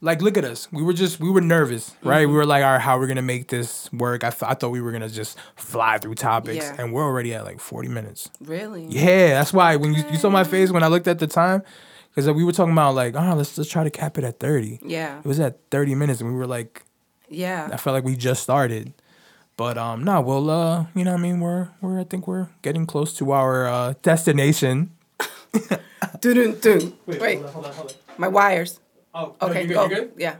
like look at us. We were just we were nervous, right? Mm-hmm. We were like, all right, how are we gonna make this work? I, th- I thought we were gonna just fly through topics, Yeah. and we're already at like 40 minutes. really. Yeah, that's why when you, you saw my face when I looked at the time, because we were talking about like, oh, let's let's try to cap it at 30. Yeah. It was at 30 minutes, and we were like, Yeah. I felt like we just started. But um, no, we'll uh, you know, what I mean, we're we're I think we're getting close to our uh, destination. Dun, dun. Wait, hold on, hold on. my wires. Oh, Okay, go. Yeah.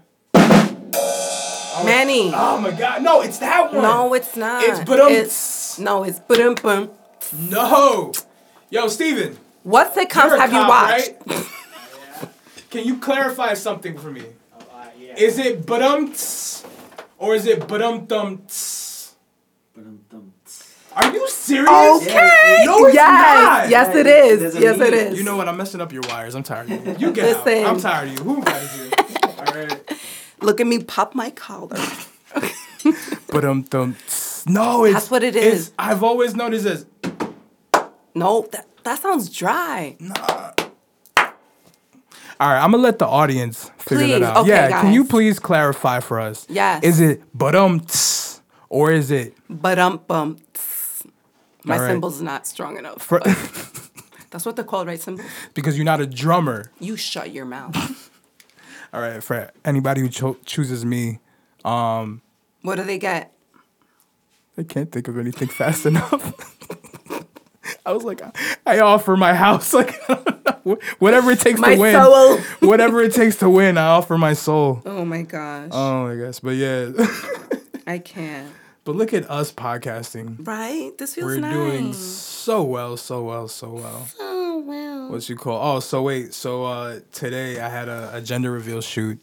Manny. Oh my God, no, it's that one. No, it's not. It's ba-dum. It's- No, it's bum bum. no. Yo, Steven, What sitcoms you're a have you watched? right? Can you clarify something for me? Oh, uh, yeah. Is it badum or is it badum dum? Ba-dum-dum. Are you serious? Okay. No, it's yes. not. Yes, it There's is. a Yes, it meaning. You know what? I'm messing up your wires. I'm tired of you. You get Listen. out. I'm tired of you. Who invited you? All right. Look at me pop my collar. But um, dum. No, it's That's what it's- I've always known it as No, that, that sounds dry. Nah. All right, I'm gonna let the audience figure that out. okay, yeah, can you please clarify for us? Yes. Is it but um or is it But um bum. My right. cymbal's not strong enough. for, that's what they're called, right? Cymbals. because you're not a drummer? You shut your mouth. All right, for anybody who cho- chooses me, um, what do they get? I can't think of anything fast enough. I was like, I, I offer my house, like whatever it takes My to win. soul. whatever it takes to win, I offer my soul. Oh my gosh. Oh, my guess, but yeah. I can't. But look at us podcasting. Right? This feels We're nice. doing so well, so well, so well. Oh well. What you call? Oh, so wait. So uh, today I had a, a gender reveal shoot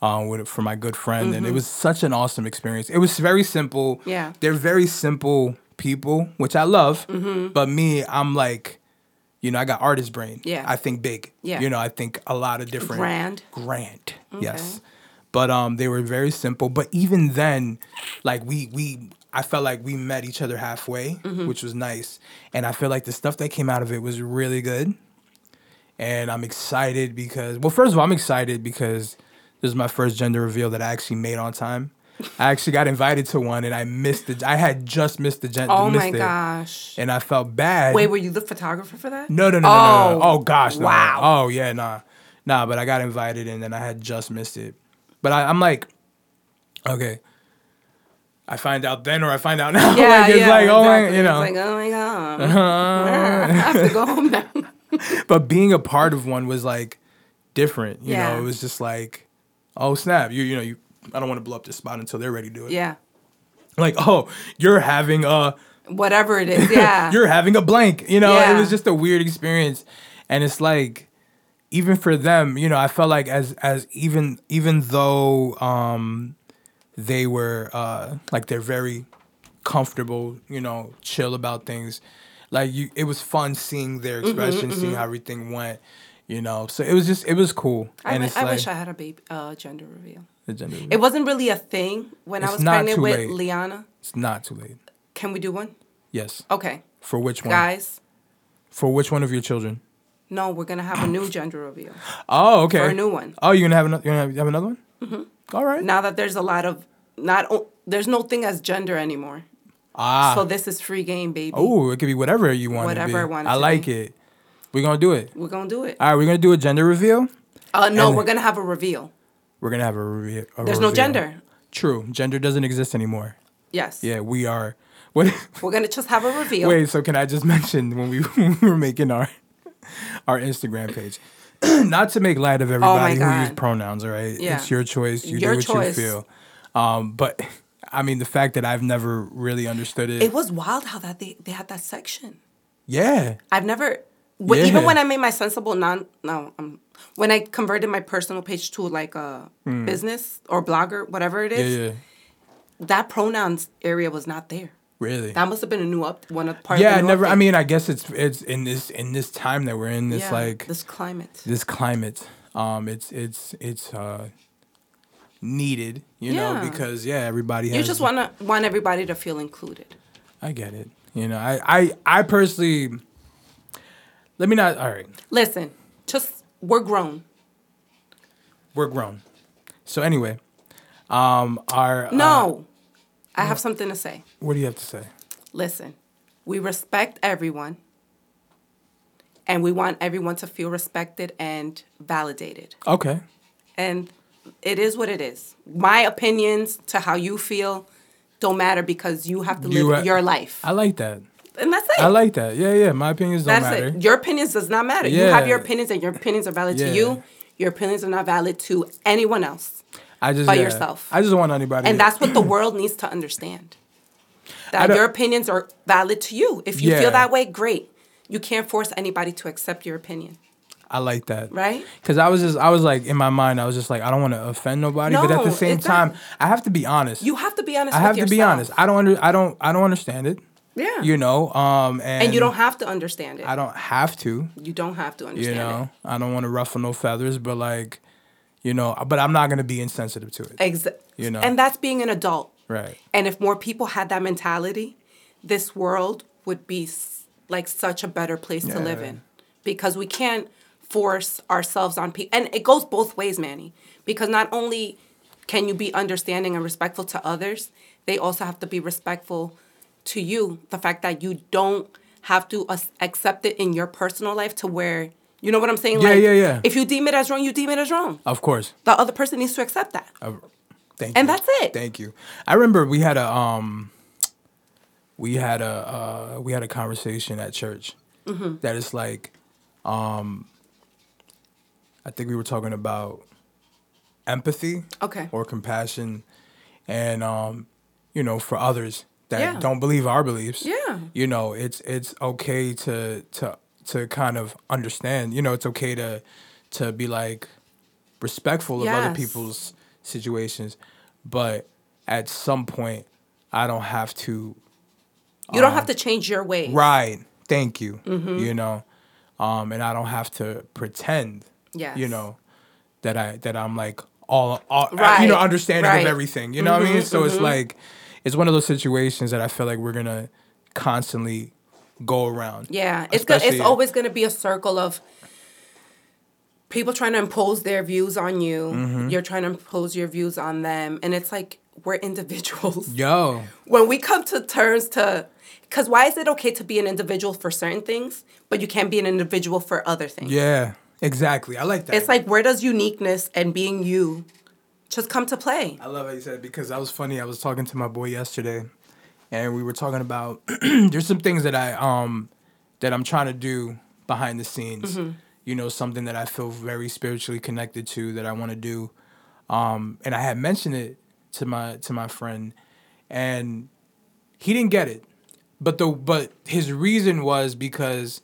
um, with for my good friend, and it was such an awesome experience. It was very simple. Mm-hmm. Yeah. they're very simple people, which I love. Mm-hmm. But me, I'm like, you know, I got artist brain. Yeah. I think big. Yeah. you know, I think a lot of different Grand. Grand, yes. But um, they were very simple. But even then, like we we. I felt like we met each other halfway, Mm-hmm. which was nice. And I feel like the stuff that came out of it was really good and I'm excited because well, first of all, I'm excited because this is my first gender reveal that I actually made on time. I actually got invited to one and I missed it. I had just missed the gender. Oh my it, gosh. And I felt bad. Wait, were you the photographer for that? No, no, no, no, no, no. Oh, Oh gosh, wow. Oh yeah, nah, nah. But I got invited and then I had just missed it. But I, I'm like, okay. I find out then or I find out now. Yeah, like, it's yeah, like, oh my, you know. It's like, oh my god. I have to go home now. but being a part of one was like different. You Yeah. know, it was just like, oh snap, you you know, you I don't want to blow up this spot until they're ready to do it. Yeah. Like, oh, you're having a Whatever it is. Yeah. you're having a blank. You know, yeah. it was just a weird experience. And it's like even for them, you know, I felt like as as even even though um they were uh like they're very comfortable, you know, chill about things. Like you it was fun seeing their Mm-hmm, expression, seeing how everything went, you know. So it was just it was cool. I, and wi- it's I like wish I had a baby uh, gender reveal. the gender- It wasn't really a thing when I was pregnant with late. Liana. it's not too late. Can we do one? Yes. Okay. For which one? Guys, For which one of your children? No, we're to have a new gender reveal. Oh, okay. For a new one. Oh, you're gonna have another. You're gonna have, you have another one. Mm-hmm. All right. Now that there's a lot of, not o- there's no thing as gender anymore. ah. So this is free game, baby. oh, it could be whatever you want. Whatever to I want I like be. it. We're gonna do it. We're to do it. All right, we're gonna do a gender reveal. Uh, no, and- we're to have a reveal. We're gonna have a reveal. a There's no gender. True. Gender doesn't exist anymore. Yes. Yeah, we are. What? We're to just have a reveal. Wait. So can I just mention when we, when we were making our our Instagram page? Not to make light of everybody who Oh God. use pronouns, all right? Yeah. It's your choice. You Your do what choice. you feel. Um, but I mean, the fact that I've never really understood it. It was wild how that they, they had that section. yeah. I've never, w- even when I made my sensible non, no, um, when I converted my personal page to like a business or blogger, whatever it Hmm. Yeah. Yeah. that pronouns area was not there. Really. That must have been a new up one of part. yeah, of never. I mean, I guess it's it's in this in this time that we're in. This Yeah, like this climate. this climate. Um, it's it's it's uh needed, you Yeah. know, because yeah, everybody has You just want to want everybody to feel included. I get it. You know, I I I personally let me not all right. Listen, just we're grown. We're grown. So anyway, um our uh, No, I have something to say. what do you have to say? Listen, we respect everyone, and we want everyone to feel respected and validated. Okay. And it is what it is. My opinions to how you feel don't matter because you have to live You, uh, your life, I like that. and that's it. I like that. Yeah, yeah. My opinions don't That's matter. it. Your opinions does not matter. Yeah. You have your opinions, and your opinions are valid Yeah. to you. Your opinions are not valid to anyone else. I just by yeah, yourself. I just don't want anybody. And that's what the world needs to understand. That your opinions are valid to you. If you Yeah. feel that way, great. You can't force anybody to accept your opinion, I like that. right? Cause I was just, I was like, in my mind, I was just like, I don't want to offend nobody, but at the same time, not. I have to be honest. You have to be honest. I have to be honest. I don't under, I don't, I don't understand it. Yeah. You know, um, and, and you don't have to understand it. I don't have to. you don't have to understand. You know, I don't want to ruffle no feathers, but like, you know, but I'm not gonna be insensitive to it. it. Exa- You know. And that's being an adult. Right. And if more people had that mentality, this world would be s- like such a better place to live in. Because we can't force ourselves on people. And it goes both ways, Manny. Because not only can you be understanding and respectful to others, they also have to be respectful to you. The fact that you don't have to accept it in your personal life to where, you know what I'm saying? Yeah, like, yeah, yeah. If you deem it as wrong, you deem it as wrong. Of course. The other person needs to accept that. Uh, Thank And you. that's it. Thank you. I remember we had a um we had a uh we had a conversation at church Mm-hmm. that is like um I think we were talking about empathy Okay. or compassion and um you know for others that Yeah. don't believe our beliefs. Yeah. You know, it's it's okay to to to kind of understand. You know, it's okay to to be like respectful of other people's situations, but at some point, I don't have to. You don't have to change your ways. Right. Thank you. Mm-hmm. You know, um, and I don't have to pretend. Yes. You know, that I that I'm like all, all uh, you know understanding right. Mm-hmm, of everything. You know what I mean? So it's like it's one of those situations that I feel like we're gonna constantly go around. Yeah, it's go- it's always going to be a circle of people trying to impose their views on you. Mm-hmm. You're trying to impose your views on them, and it's like we're individuals. Yo. When we come to terms to, because why is it okay to be an individual for certain things, but you can't be an individual for other things? Yeah. Exactly. I like that. It's like where does uniqueness and being you just come to play? I love how you said it because that was funny. I was talking to my boy yesterday, and we were talking about there's some things that I um that I'm trying to do behind the scenes. You know, something that I feel very spiritually connected to that I want to do. Um, and I had mentioned it to my to my friend, and he didn't get it. But the but his reason was because,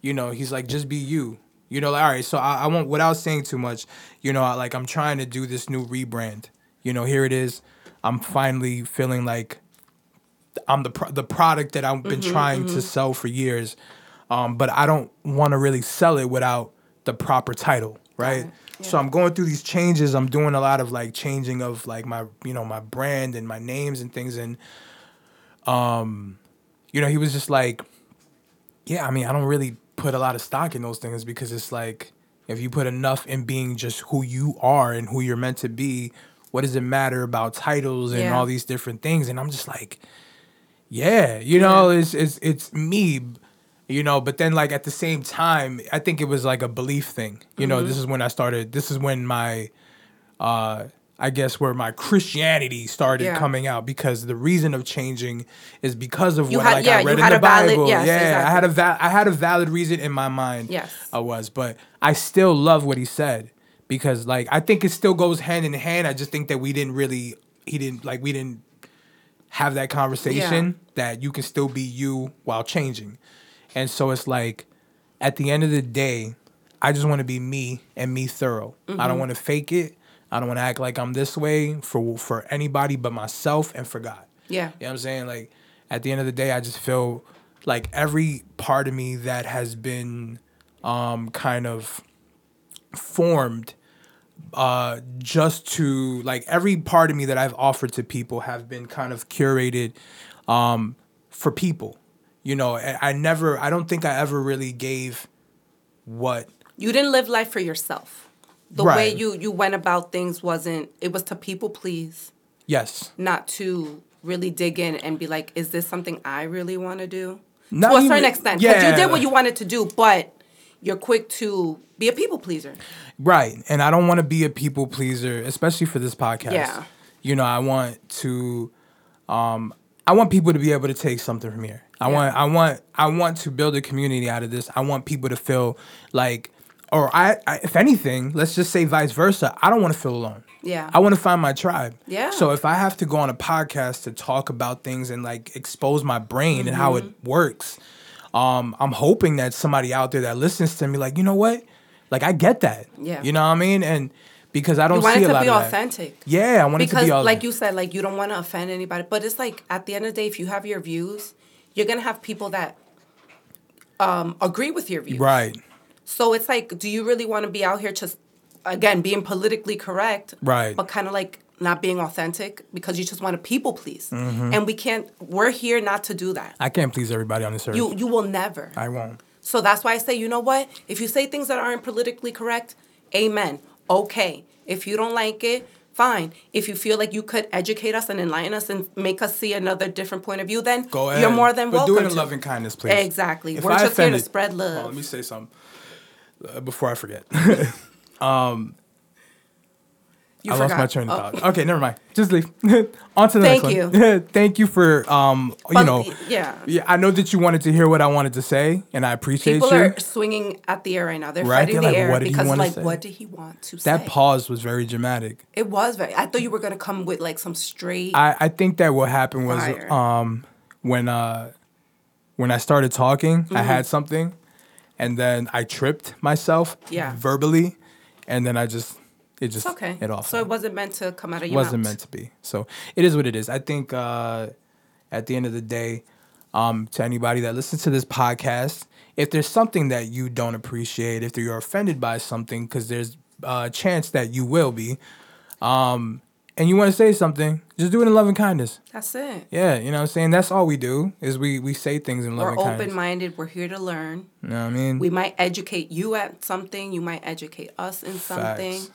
you know, he's like just be you. You know, like all right. So I, I won't without saying too much. You know, I, like I'm trying to do this new rebrand. You know, here it is. I'm finally feeling like I'm the pro- the product that I've been trying to sell for years. Um, but I don't want to really sell it without the proper title, right? So I'm going through these changes. I'm doing a lot of like changing of like my you know my brand and my names and things and um you know he was just like yeah, I mean, I don't really put a lot of stock in those things because it's like if you put enough in being just who you are and who you're meant to be, what does it matter about titles and Yeah. all these different things? And I'm just like, yeah, you know, it's it's it's me, you know. But then like at the same time, I think it was like a belief thing. You know, Mm-hmm. this is when I started. This is when my, uh, I guess where my Christianity started Yeah. coming out because the reason of changing is because of You what had- like yeah, I you read in had the a valid- Bible. yes, yeah, I had a va- I had a valid reason in my mind. Yes. I was, but I still love what he said because like I think it still goes hand in hand. I just think that we didn't really he didn't like we didn't have that conversation that you can still be you while changing. And so it's like at the end of the day, I just want to be me and me thorough. I Mm-hmm. don't want to fake it. I don't want to act like I'm this way for for anybody but myself and for God. Yeah. You know what I'm saying? Like at the end of the day, I just feel like every part of me that has been um, kind of formed uh, just to like every part of me that I've offered to people have been kind of curated um, for people. You know, I, never, I don't think I ever really gave what You didn't live life for yourself. The way you you went about things wasn't. It was to people please, yes, not to really dig in and be like, is this something I really want to do? Not to a certain even- extent, because you did what you wanted to do, but you're quick to be a people pleaser. right. And I don't want to be a people pleaser, especially for this podcast. Yeah. You know, I want to, um, I want people to be able to take something from here. I Yeah. want, I want, I want to build a community out of this. I want people to feel like, or I, I if anything, let's just say vice versa. I don't want to feel alone. Yeah. I want to find my tribe. Yeah. So if I have to go on a podcast to talk about things and like expose my brain and how it Mm-hmm. works, um, I'm hoping that somebody out there that listens to me, like, you know what? Like I get that. Yeah. You know what I mean? And because I don't You want see it a to lot be of that. authentic. Yeah, I want it to because be all like you said like you don't want to offend anybody but it's like at the end of the day if you have your views you're gonna have people that um, agree with your views Right. so it's like do you really want to be out here just again being politically correct Right. but kind of like not being authentic because you just want to people please Mm-hmm. and we can't we're here not to do that I can't please everybody on this earth. you you will never I won't. so that's why I say, you know what? If you say things that aren't politically correct, amen. Okay. If you don't like it, fine. If you feel like you could educate us and enlighten us and make us see another different point of view, then Go ahead. you're more than but welcome. do it in to. love and kindness, please. Exactly. If We're I just here to spread Oh, love. let me say something uh, before I forget. You I lost my forgot. train of Oh. thought. Okay, never mind. Just leave. On to the Thank next one. Thank you for um, you But, know. yeah. Yeah, I know that you wanted to hear what I wanted to say, and I appreciate People you. People are swinging at the air right now. They're Right? fighting They're the like, air what because like, say? what did he want to that say? pause was very dramatic. it was very. I thought you were gonna come with like some straight. I, I think that what happened was Fire. um when uh when I started talking, Mm-hmm. I had something, and then I tripped myself Yeah. verbally, and then I just it just it's okay. it off. so it wasn't meant to come out of your wasn't mouth. meant to be. So it is what it is. I think uh, at the end of the day, um, to anybody that listens to this podcast, if there's something that you don't appreciate, if you're offended by something, because there's a chance that you will be, um, and you want to say something, just do it in love and kindness. That's it. Yeah, you know what I'm saying? That's all we do is we we say things in love We're and kindness. open minded. We're here to learn. You know what I mean? We might educate you at something. You might educate us in something. Facts.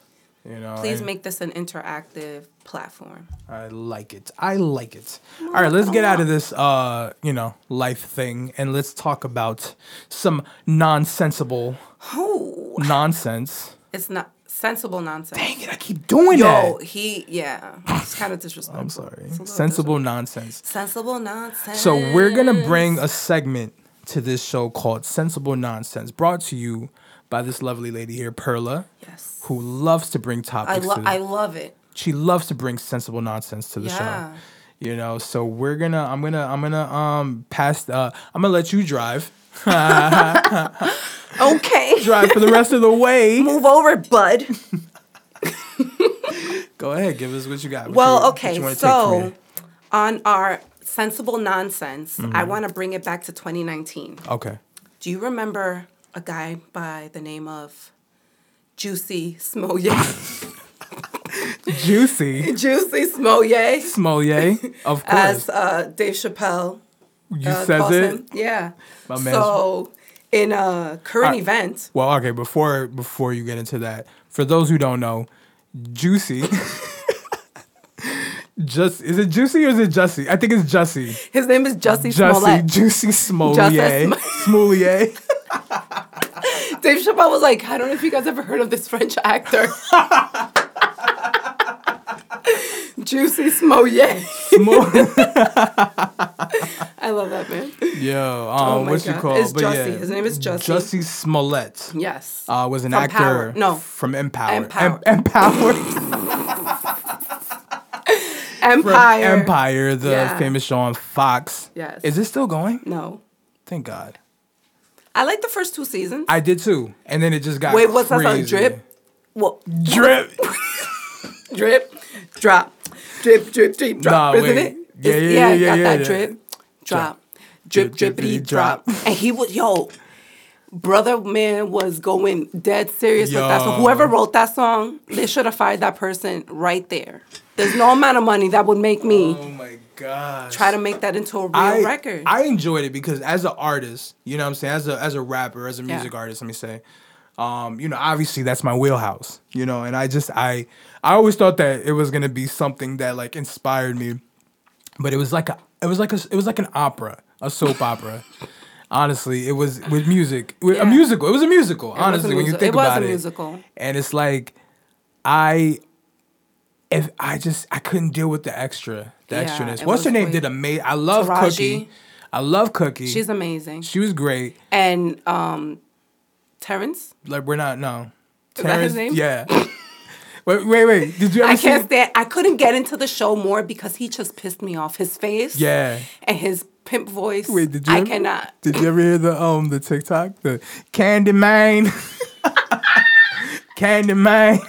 You know, Please make this an interactive platform. I like it. I like it. All right, let's get out of this uh, you know, life thing and let's talk about some nonsensible Oh, nonsense. it's not sensible nonsense. Dang it, I keep doing Yo, that. he, yeah, it's kind of disrespectful. I'm sorry. It's a little Sensible nonsense. sensible nonsense. So we're gonna bring a segment to this show called Sensible Nonsense, brought to you by this lovely lady here, Perla, yes. who loves to bring I topics. love, to, I love it. she loves to bring sensible nonsense to the Yeah. show. You know, so we're gonna, I'm gonna, I'm gonna, um, pass. Uh, I'm gonna let you drive, Okay, drive for the rest of the way. move over, bud. Go ahead, give us what you got. What Well, okay, you from so on our sensible nonsense, I Mm-hmm. want to bring it back to 2019. okay, Do you remember a guy by the name of Juicy Smollett? juicy Juicy Smollett, Smolier, of course. as uh, Dave Chappelle you uh, says it. him. Yeah. My man's- so, in a current Uh, event, Well, okay, before before you get into that, for those who don't know, Juicy. Just is it Juicy or is it Jussie? I think it's Jussie. his name is Jussie Jussie, Smollett. Juicy Smolier. Sm- Smolier. Dave Chappelle was like, I don't know if you guys ever heard of this French actor. Juicy Smollett. I love that man. Yo, um, Oh what's you God. call? It's but Jussie. yeah, His name is Jussie. Jussie Smollett. Yes. Uh, was an From actor. Power. No. from Empower. Empower. Em- Empower. from Empire. Empire, the Yeah. famous show on Fox. Yes. Is it still going? No. Thank God. I like the first two seasons. I did too, and then it just got Wait, what's that song? Drip? Well, Drip. drip, drop, drip, drip, drip, drop, Nah, isn't wait. it? Yeah, It's- yeah, yeah, yeah, got yeah, that yeah. drip, drop, drip, Drip, drippity, drop. And he was, yo, Brother Man was going dead serious with that. So whoever wrote that song, they should have fired that person right there. There's no amount of money that would make me Oh my god. try to make that into a real I, record. I enjoyed it because as an artist, you know what I'm saying, as a as a rapper, as a Yeah. music artist, let me say, um, you know, obviously that's my wheelhouse, you know, and I just I I always thought that it was gonna be something that like inspired me, but it was like a it was like a it was like an opera, a soap opera. Honestly, it was with music, with Yeah. a musical. It was a musical. was a honestly, when you musical. think It was about a it, musical. and it's like I if I just I couldn't deal with the extra, the Yeah, extraness. What's her name? weird. Did amazing. I love Taraji. Cookie. I love Cookie. She's amazing. she was great. And um, Terrence, Like we're not no. Is that his Terrence- name? Yeah. wait, wait, wait. Did you ever I see? can't stand. I couldn't get into the show more because he just pissed me off. His face, Yeah. and his pimp voice. Wait, did you? I ever- cannot. Did you ever hear the um the TikTok the Candy Man? Candy Man.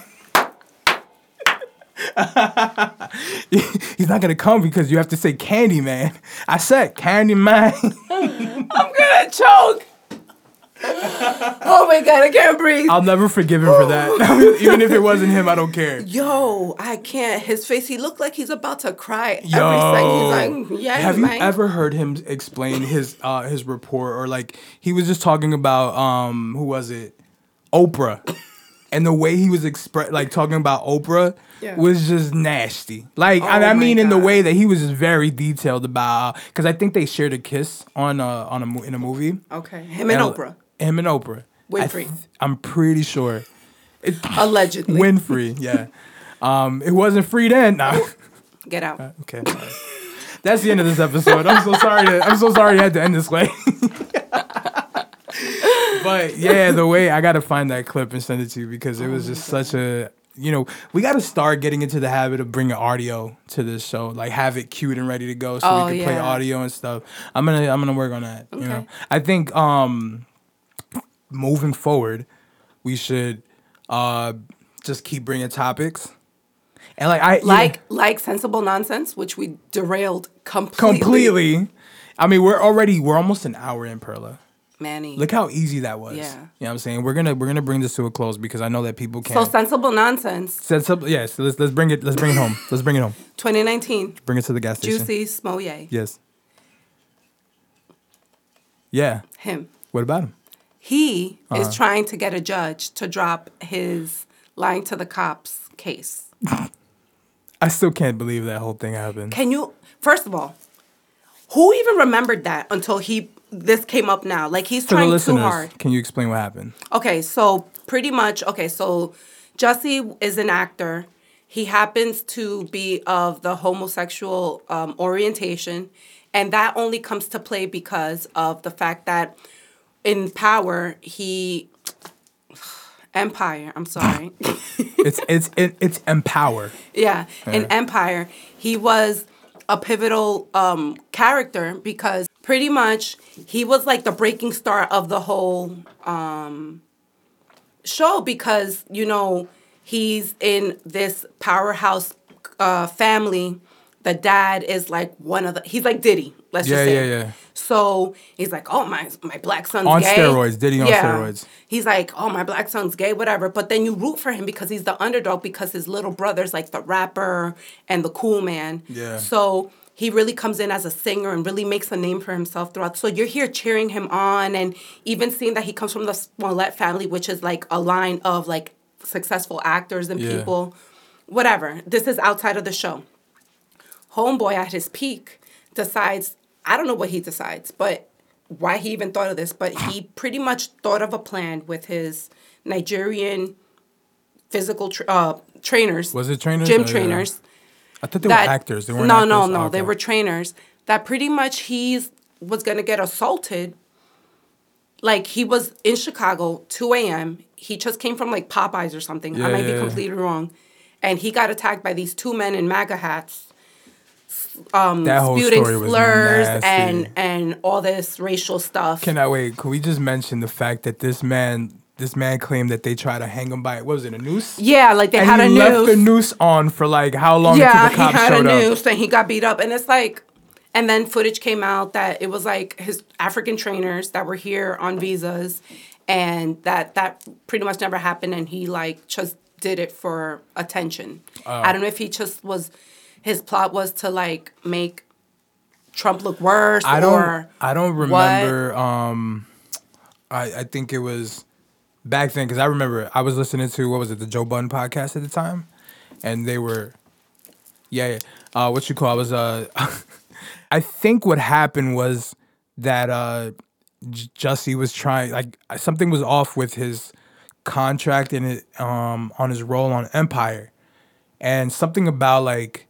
He's not gonna come because you have to say Candy Man. I said Candy Man. I'm gonna choke. oh my god, I can't breathe. I'll never forgive him for that. Even if it wasn't him, I don't care. Yo, I can't. His face, he looked like he's about to cry Yo, every second. He's like, yeah, have you ever heard him explain his uh his report or like he was just talking about um who was it Oprah and the way he was express like talking about Oprah Yeah. was just nasty. Like Oh I, I mean in the way that he was just very detailed about because I think they shared a kiss on uh on a in a movie. Okay, him and And- Oprah, Him and Oprah. Winfrey. th- I'm pretty sure. It, allegedly. Winfrey, yeah. Um, it wasn't free then. Nah. Get out. Okay. all right. That's the end of this episode. I'm so sorry. To, I'm so sorry I had to end this way. but yeah, the way I gotta find that clip and send it to you because it was just such a you know we gotta start getting into the habit of bringing audio to this show, like have it queued and ready to go so Oh, we can play audio and stuff. I'm gonna I'm gonna work on that. You know, Okay. I think um moving forward, we should uh just keep bringing topics. And like I Like, like sensible nonsense, which we derailed completely. completely. I mean, we're already we're almost an hour in Perla. Manny. Look how easy that was. Yeah. You know what I'm saying? We're gonna we're gonna bring this to a close because I know that people can't So sensible nonsense. something. Yes, let's let's bring it let's bring it home. Let's bring it home. 2019. Bring it to the gas station. Juicy Smollett. Yes. Yeah. Him. What about him? He Uh-huh. is trying to get a judge to drop his lying to the cops case. I still can't believe that whole thing happened. Can you? First of all, who even remembered that until he this came up now? Like he's For trying too hard. can you explain what happened? Okay, so pretty much, okay, so Jussie is an actor. He happens to be of the homosexual um, orientation, and that only comes to play because of the fact that in Power, he. Empire, I'm sorry. It's it's it, it's empower. Yeah, in Yeah. Empire, he was a pivotal um, character because pretty much he was like the breaking star of the whole um, show because you know he's in this powerhouse uh, family. The dad is like one of the. He's like Diddy. Let's Yeah, just say. yeah, yeah. So he's like, oh my, my black son's On gay. steroids, Diddy on steroids. He's like, oh my black son's gay, whatever. But then you root for him because he's the underdog because his little brother's like the rapper and the cool man. Yeah. So he really comes in as a singer and really makes a name for himself throughout. So you're here cheering him on and even seeing that he comes from the Smollett family, which is like a line of like successful actors and Yeah. people. Whatever. This is outside of the show. Homeboy at his peak decides, I don't know what he decides, but why he even thought of this, but he pretty much thought of a plan with his Nigerian physical tra- uh, trainers. Was it trainers? Gym Oh, yeah. I thought they that- were actors. They weren't no, actors? no, no. Oh, They were trainers. That pretty much he was gonna get assaulted. Like he was in Chicago, 2 a.m. He just came from like Popeyes or something. I might yeah, be yeah. completely wrong. And he got attacked by these two men in MAGA hats um, That whole spewing story was slurs and and all this racial stuff. Can I wait? Can we just mention the fact that this man, this man claimed that they tried to hang him by what was it a noose? yeah, like they and had he a left noose. the noose on for like how long yeah, until the cops he had a up? noose and he got beat up, and it's like, And then footage came out that it was like his African trainers that were here on visas, and that that pretty much never happened, and he like just did it for attention. I don't know if he just was, his plot was to like make Trump look worse I don't. or I don't what? remember. Um, I I think it was back then because I remember I was listening to what was it the Joe Budden podcast at the time, and they were, yeah, yeah. Uh, what you call? I was uh, I think what happened was that uh, J- Jussie was trying like something was off with his contract and it um on his role on Empire, and something about like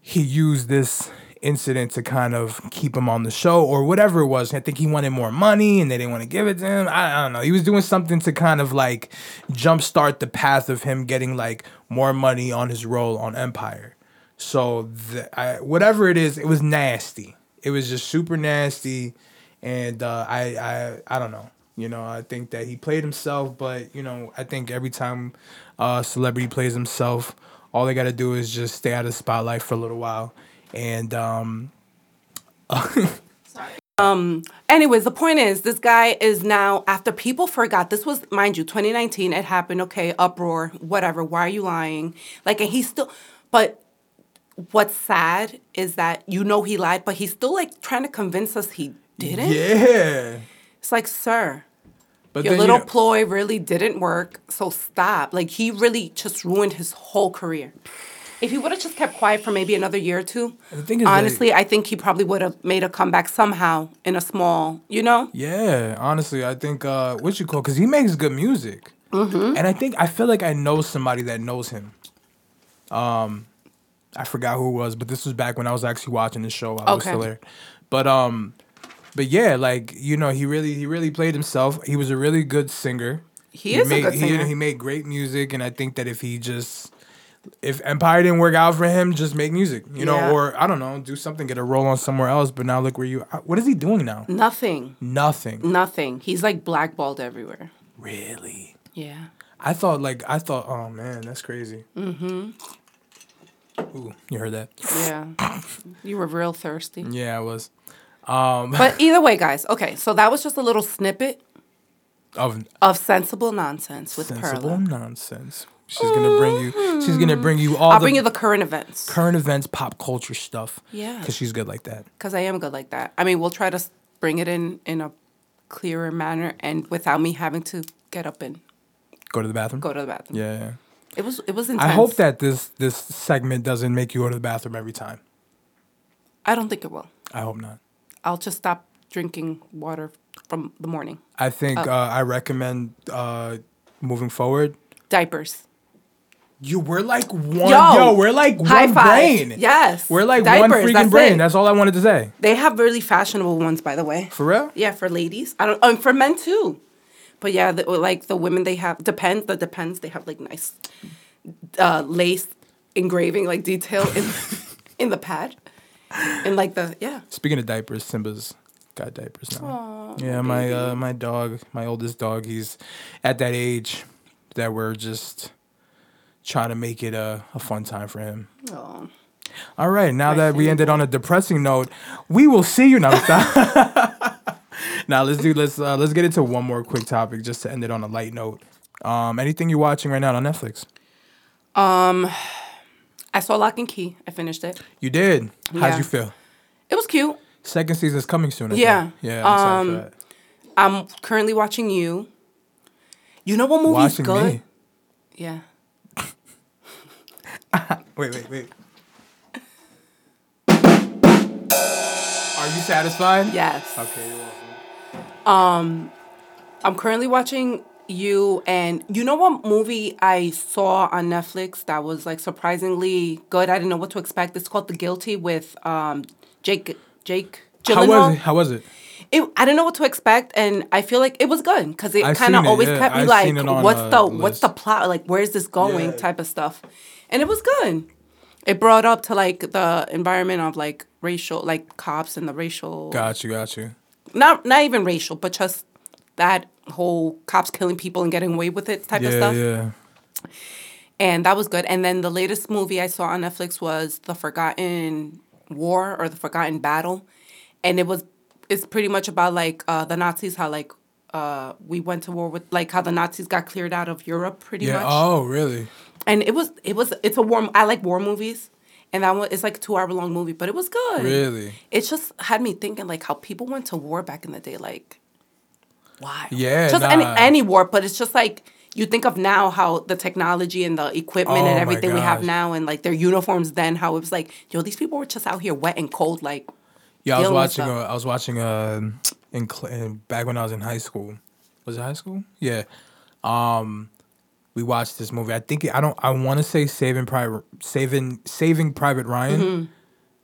he used this incident to kind of keep him on the show or whatever it was. I think he wanted more money and they didn't want to give it to him. I, I don't know. He was doing something to kind of like jumpstart the path of him getting like more money on his role on Empire. So the, I, whatever it is, it was nasty. It was just super nasty, and uh, I I I don't know. You know, I think that he played himself, but you know, I think every time a celebrity plays himself, all they got to do is just stay out of the spotlight for a little while, and um, Um Anyways, the point is, this guy is now, after people forgot, this was, mind you, 2019, it happened, okay, uproar, whatever, why are you lying? Like, and he's still, but what's sad is that you know he lied, but he's still like trying to convince us he didn't. yeah. It's like, sir, But your then, little you know, ploy really didn't work, so stop. Like, he really just ruined his whole career. If he would have just kept quiet for maybe another year or two, The thing is honestly, I think he probably would have made a comeback somehow in a small, you know? Yeah, honestly, I think uh, what you call because he makes good music, Mm-hmm. and I think I feel like I know somebody that knows him. Um, I forgot who it was, but this was back when I was actually watching the show. I was Okay. still there, but um, but yeah, like you know, he really he really played himself. He was a really good singer. He is a made, good he- singer. He, made great music, and I think that if he just if Empire didn't work out for him, just make music, you know, Yeah. or I don't know, do something, get a role on somewhere else. But now look where you. What is he doing now? Nothing. Nothing. Nothing. He's like blackballed everywhere. Really? Yeah. I thought like I thought. Oh man, that's crazy. Mm-hmm. Ooh, you heard that? Yeah. you were real thirsty. Yeah, I was. Um, But either way, guys, okay, so that was just a little snippet of of sensible nonsense with sensible Perla. nonsense. She's gonna bring you. She's gonna bring you all I'll the bring you the current events current events, pop culture stuff. Yeah. because she's good like that. because I am good like that. I mean, we'll try to bring it in in a clearer manner and without me having to get up and Go to the bathroom. go to the bathroom. Yeah, yeah. It was it was intense. I hope that this this segment doesn't make you go to the bathroom every time. I don't think it will. I hope not. I'll just stop drinking water from the morning. I think Oh. uh, I recommend uh, moving forward. Diapers. You we're like one. Yo, Yo, we're like one five. brain. Yes. We're like one freaking that's brain. it. That's all I wanted to say. They have really fashionable ones, by the way. For real? Yeah, for ladies. I don't. Um, for men too. But yeah, the, like the women they have depends. The depends they have like nice uh, lace engraving like detail in in the pad, and like the yeah. Speaking of diapers, Simba's got diapers now. yeah, my uh, my dog, my oldest dog, he's at that age that we're just trying to make it a, a fun time for him. Oh. All right, now My that we ended on a depressing note, we will see you now. now let's do let's uh, let's get into one more quick topic just to end it on a light note. Um, anything you're watching right now on Netflix? Um, I saw Locke and Key. I finished it. You did. How'd you feel? It was cute. Second season is coming soon. I Yeah. think. Yeah. I'm Um. I'm currently watching you. You know what movie's Watching good? me. Yeah. Wait, wait, wait. Are you satisfied? Yes. Okay, you're welcome. I'm currently watching you and you know what movie I saw on Netflix that was like surprisingly good. I didn't know what to expect. It's called The Guilty with um Jake Jake How was it? How was it? It, I didn't know what to expect, and I feel like it was good because it kind of always yeah. kept me I've like, seen it on "What's the what's the plot? Like, where's this going?" Yeah. Type of stuff, and it was good. It brought up to like the environment of like racial, like cops and the racial, Got you, got you. not not even racial, but just that whole cops killing people and getting away with it type of stuff. yeah. And that was good. And then the latest movie I saw on Netflix was The Forgotten War or the Forgotten Battle, and it was it's pretty much about like uh, the Nazis how like uh, we went to war with like how the Nazis got cleared out of Europe pretty Yeah. much. Oh, really? And it was it was it's a war. I like war movies, and that one it's like a two hour long movie, but it was good. Really? It just had me thinking like how people went to war back in the day, like why? Yeah, just any nah. any war, but it's just like you think of now how the technology and the equipment Oh and everything we have now, and like their uniforms then, how it was like, yo, these people were just out here wet and cold, like Yeah, I was watching. Uh, I was watching. Uh, in, in back when I was in high school. Was it high school? Yeah. Um, we watched this movie. I think I don't. I want to say Saving Private Saving Saving Private Ryan, Mm-hmm.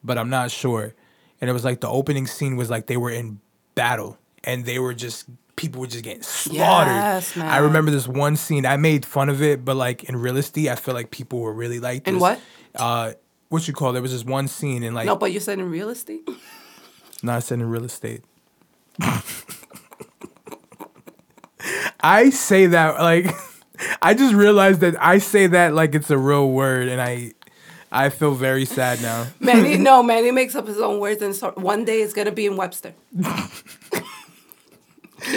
but I'm not sure. And it was like the opening scene was like they were in battle and they were just people were just getting slaughtered. Yes. I remember this one scene. I made fun of it, but like in real estate, I feel like people were really like this. In what? Uh, what you call? It? There was this one scene in like no, but you said in real estate. not said in real estate. I say that like I just realized that I say that like it's a real word and I I feel very sad now. Manny, no, Manny makes up his own words, and so one day it's gonna be in Webster.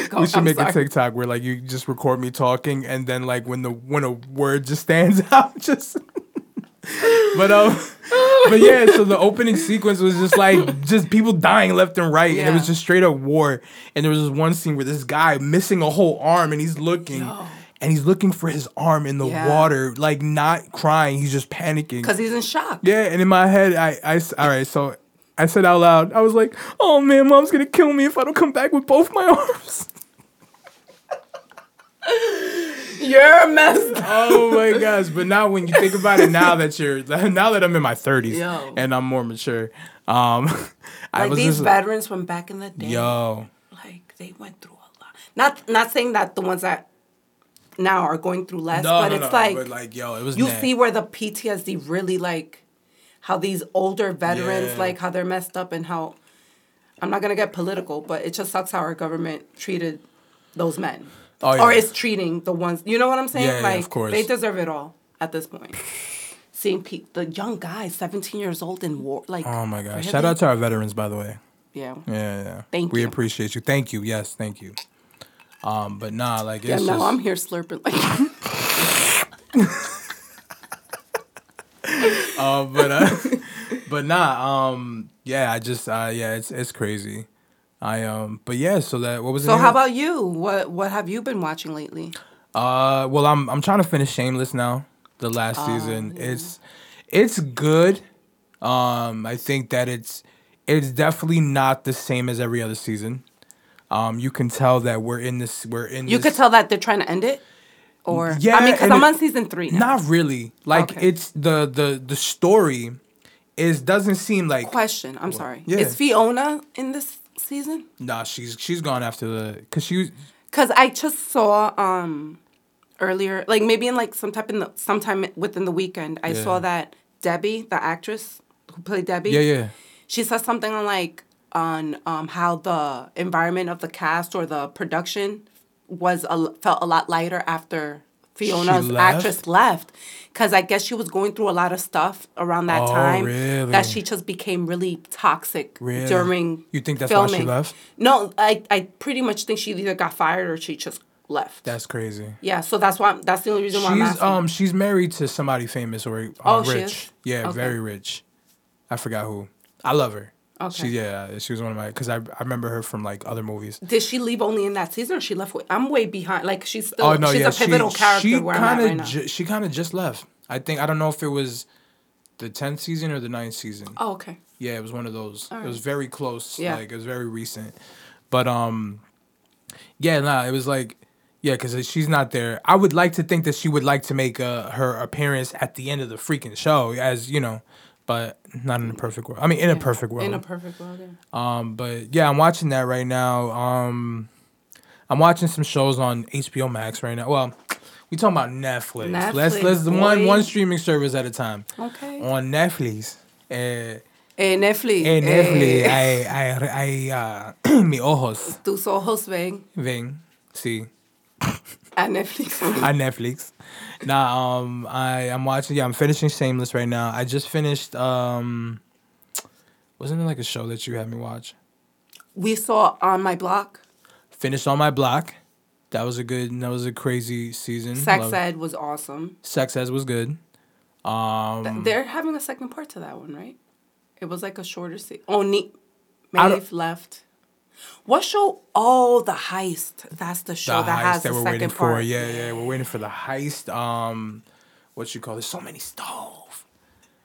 Going. We should I'm make a sorry. TikTok where like you just record me talking and then like when the when a word just stands out just But um but yeah, so the opening sequence was just like just people dying left and right and it was just straight up war. And there was this one scene where this guy missing a whole arm and he's looking Yo. And he's looking for his arm in the Yeah. water, like not crying, he's just panicking. Cause he's in shock. Yeah, and in my head, I, I, all right, So I said out loud, I was like, "Oh man, mom's gonna kill me if I don't come back with both my arms." You're messed up. oh my gosh! But now, when you think about it, now that you're now that I'm in my 30s Yo. and I'm more mature, um, I Like was these just veterans from back in the day. yo, like they went through a lot. Not not saying that the ones that now are going through less, no, but no, it's no, like, but like yo, it was you mad. see where the PTSD really like how these older veterans Yeah. like how they're messed up and how I'm not gonna get political, but it just sucks how our government treated those men. Oh, yeah. Or is treating the ones you know what I'm saying? Yeah, yeah, of course. they deserve it all at this point. Seeing pe- the young guys, 17 years old in war, like Oh my gosh! Shout out to our veterans, by the way. yeah. Yeah, yeah. Thank we you. We appreciate you. Thank you. Yes, thank you. Um, but nah, like Yeah, it's now just, I'm here slurping like Uh, but uh, but nah, um, yeah, I just uh, yeah, it's it's crazy. I um, but yeah, so that what was So how of- about you? What what have you been watching lately? Uh, well, I'm I'm trying to finish Shameless now. The last Oh, season, it's it's good. Um, I think that it's it's definitely not the same as every other season. Um, you can tell that we're in this. We're in. You this, could tell that they're trying to end it, or Yeah, I mean, because I'm it- on season three now. Not really. Like Okay. it's the the the story is doesn't seem like Question. I'm sorry. yeah. Is Fiona in this season? nah. She's she's gone after the because she Because I just saw um earlier, like maybe in like some type in the sometime within the weekend, I Yeah. saw that Debbie, the actress who played Debbie, yeah yeah she said something on like on um how the environment of the cast or the production was a, felt a lot lighter after Fiona's left? actress left because I guess she was going through a lot of stuff around that Oh, time really? that she just became really toxic Really? during You think that's why she filming. left? No, I I pretty much think she either got fired or she just left. that's crazy. yeah, so that's why I'm, that's the only reason why I'm She's asking. um she's married to somebody famous or uh, Oh, rich. Yeah, Okay. very rich. I forgot who. I love her. Okay. She yeah, she was one of my because I I remember her from like other movies. Did she leave only in that season, or she left? Way, I'm way behind. Like she's still, Oh no, she's yeah, a pivotal she, character she at kinda right ju- she kind of just left. I think I don't know if it was the tenth season or the 9th season. oh, okay. Yeah, it was one of those. All It was very close. Yeah. Like it was very recent. But um yeah, nah, it was like yeah, cuz she's not there. I would like to think that she would like to make uh, her appearance at the end of the freaking show as, you know, but not in a perfect world. I mean, in a perfect world. In a perfect world. Yeah. um but yeah, I'm watching that right now. Um I'm watching some shows on HBO Max right now. Well, we talking about Netflix. Netflix let's let's one boy. one streaming service at a time. Okay. On Netflix. Uh, Eh, Netflix. En Netflix, eh, I, I, I, uh, mi ojos tus ojos ven ven, sí, a Netflix. on Netflix. Nah, um, I, I'm watching. Yeah, I'm finishing Shameless right now. I just finished. Um, Wasn't it like a show that you had me watch? We saw on my block. Finished on my block. That was a good. That was a crazy season. Sex Love- Ed was awesome. Sex Ed was good. Um, Th- They're having a second part to that one, right? It was like a shorter season. Oh, neat. Maeve left. What show? Oh, the heist. That's the show the that has that the second part. for. Yeah, yeah, we're waiting for the heist. Um, what you call? There's so many stove.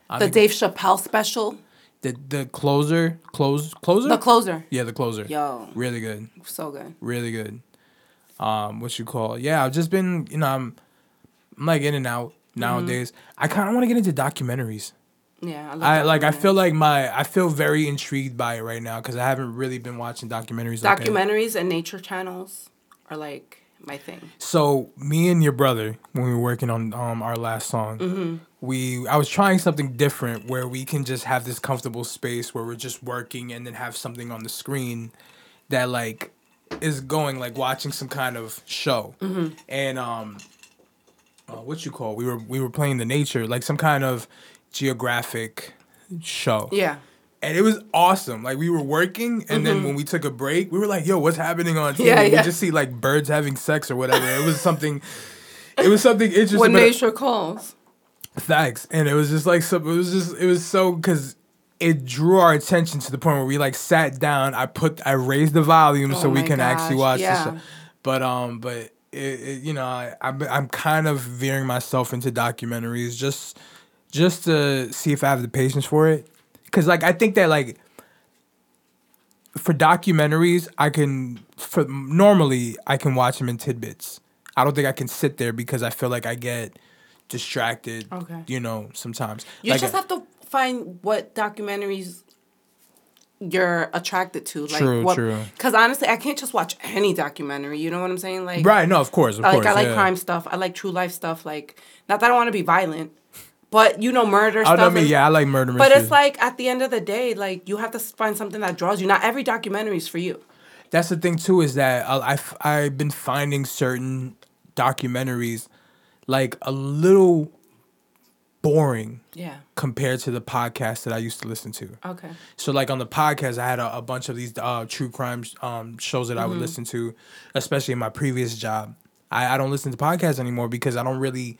I The Dave Chappelle special. the the closer, close, closer. The closer. yeah, the closer. Yo, really good, so good. really good. Um, what you call? Yeah, I've just been, you know, I'm, I'm like in and out nowadays. I kind of want to get into documentaries. Yeah, love I like. I feel like my. I feel very intrigued by it right now because I haven't really been watching documentaries. like documentaries and nature channels are like my thing. So me and your brother, when we were working on um, our last song, Mm-hmm. we I was trying something different where we can just have this comfortable space where we're just working and then have something on the screen that like is going like watching some kind of show. Mm-hmm. And um, uh, what you call we were we were playing the nature like some kind of geographic show. Yeah. And it was awesome. Like we were working, and then when we took a break, we were like, "Yo, what's happening on TV?" Mm-hmm. Yeah, We just see like birds having sex or whatever. It was something. It was something interesting. When nature calls. Facts, and it was just like so. It was just it was so because it drew our attention to the point where we like sat down. I put I raised the volume so Oh we my can actually watch yeah. the show. But um, but it, it you know I I'm, I'm kind of veering myself into documentaries just just to see if I have the patience for it. Cause like I think that like for documentaries I can for normally I can watch them in tidbits. I don't think I can sit there because I feel like I get distracted. Okay. You know, sometimes. You Like, just have to find what documentaries you're attracted to. Like True, what, true. Because honestly, I can't just watch any documentary. You know what I'm saying? Like, Right, no, of course, of like course. I like yeah. crime stuff. I like true life stuff. Like, not that I want to be violent, but you know, murder Oh, stuff. I mean, and- yeah, I like murder But it's like at the end of the day, like you have to find something that draws you. Not every documentary is for you. That's the thing too is that I, I've I've been finding certain documentaries like a little boring Yeah. compared to the podcast that I used to listen to. Okay. So like on the podcast, I had a, a bunch of these uh, true crime um, shows that I Mm-hmm. would listen to, especially in my previous job. I, I don't listen to podcasts anymore because I don't really,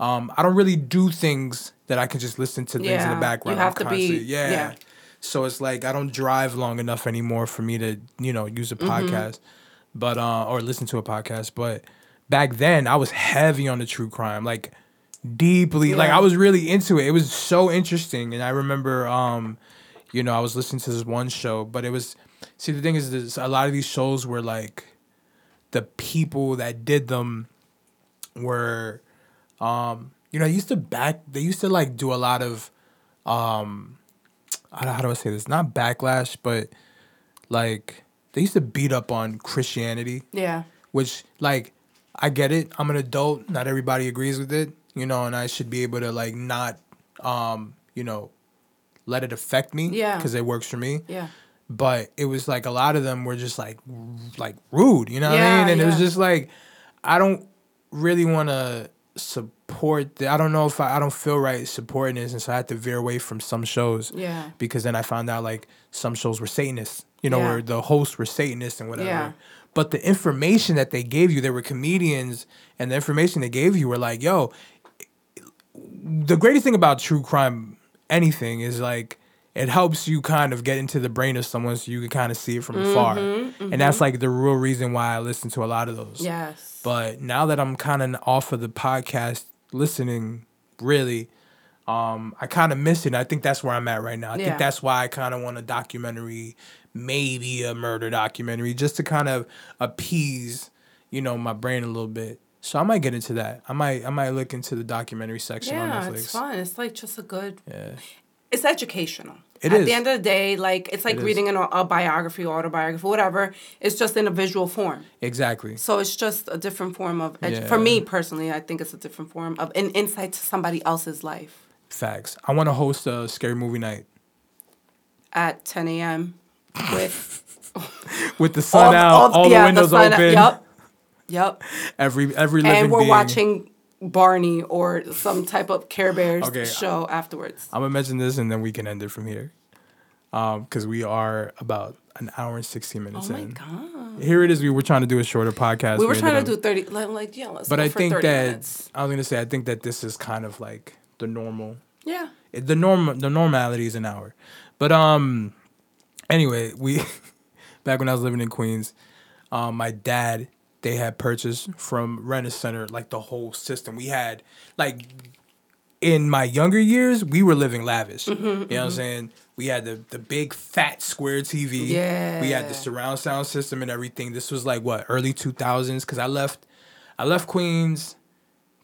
um, I don't really do things that I can just listen to things in Yeah, the you background. have I'm to be- yeah. yeah. So it's like I don't drive long enough anymore for me to you know use a Mm-hmm. podcast, but uh, or listen to a podcast. But back then, I was heavy on the true crime, like deeply. Like I was really into it. It was so interesting, and I remember, um, you know, I was listening to this one show, but it was. See, the thing is, this, a lot of these shows were like, the people that did them were, um, you know, they used to back. They used to like do a lot of, um, how, how do I say this? Not backlash, but like they used to beat up on Christianity Yeah. which like I get it. I'm an adult. Not everybody agrees with it, you know, and I should be able to like not, um, you know, let it affect me. Yeah. Because it works for me. Yeah. But it was like a lot of them were just like, like rude. You know what I mean? And it was just like, I don't really want to support. The, I don't know if I, I don't feel right supporting this, and so I had to veer away from some shows. Yeah. Because then I found out like some shows were Satanists. You know, Yeah. where the hosts were Satanists and whatever. Yeah. But the information that they gave you, they were comedians, and the information they gave you were like, yo, the greatest thing about true crime, anything, is like it helps you kind of get into the brain of someone so you can kind of see it from afar. And that's like the real reason why I listen to a lot of those. Yes. But now that I'm kind of off of the podcast listening, really, um, I kind of miss it. I think that's where I'm at right now. I Yeah. think that's why I kind of want a documentary, maybe a murder documentary, just to kind of appease, you know, my brain a little bit. So I might get into that. I might I might look into the documentary section on yeah, Netflix. it's fun. It's like just a good. Yeah. It's educational. It At is. the end of the day, like it's like It reading an, a biography, autobiography, whatever. It's just in a visual form. Exactly. So it's just a different form of. Edu- Yeah. For me personally, I think it's a different form of an insight to somebody else's life. Facts. I want to host a scary movie night At 10 a.m. with with the sun out, all, the yeah, windows sun- open. Yep. Yep. Every every living And we're being. watching Barney or some type of Care Bears Okay, show afterwards. I'm gonna mention this and then we can end it from here. Um, because we are about an hour and sixteen minutes in. Oh my in. god. Here it is. We were trying to do a shorter podcast. We were ended trying up- to do thirty. Like, like yeah, let's. But I think that minutes. I was gonna say I think that this is kind of like the normal Yeah. it- the norm the normality is an hour. But um anyway, we back when I was living in Queens, um my dad they had purchased from Rent Center like the whole system. We had like in my younger years, we were living lavish. Mm-hmm, you know what I'm saying? We had the the big fat square TV. Yeah. We had the surround sound system and everything. This was like what, early 2000s cuz I left I left Queens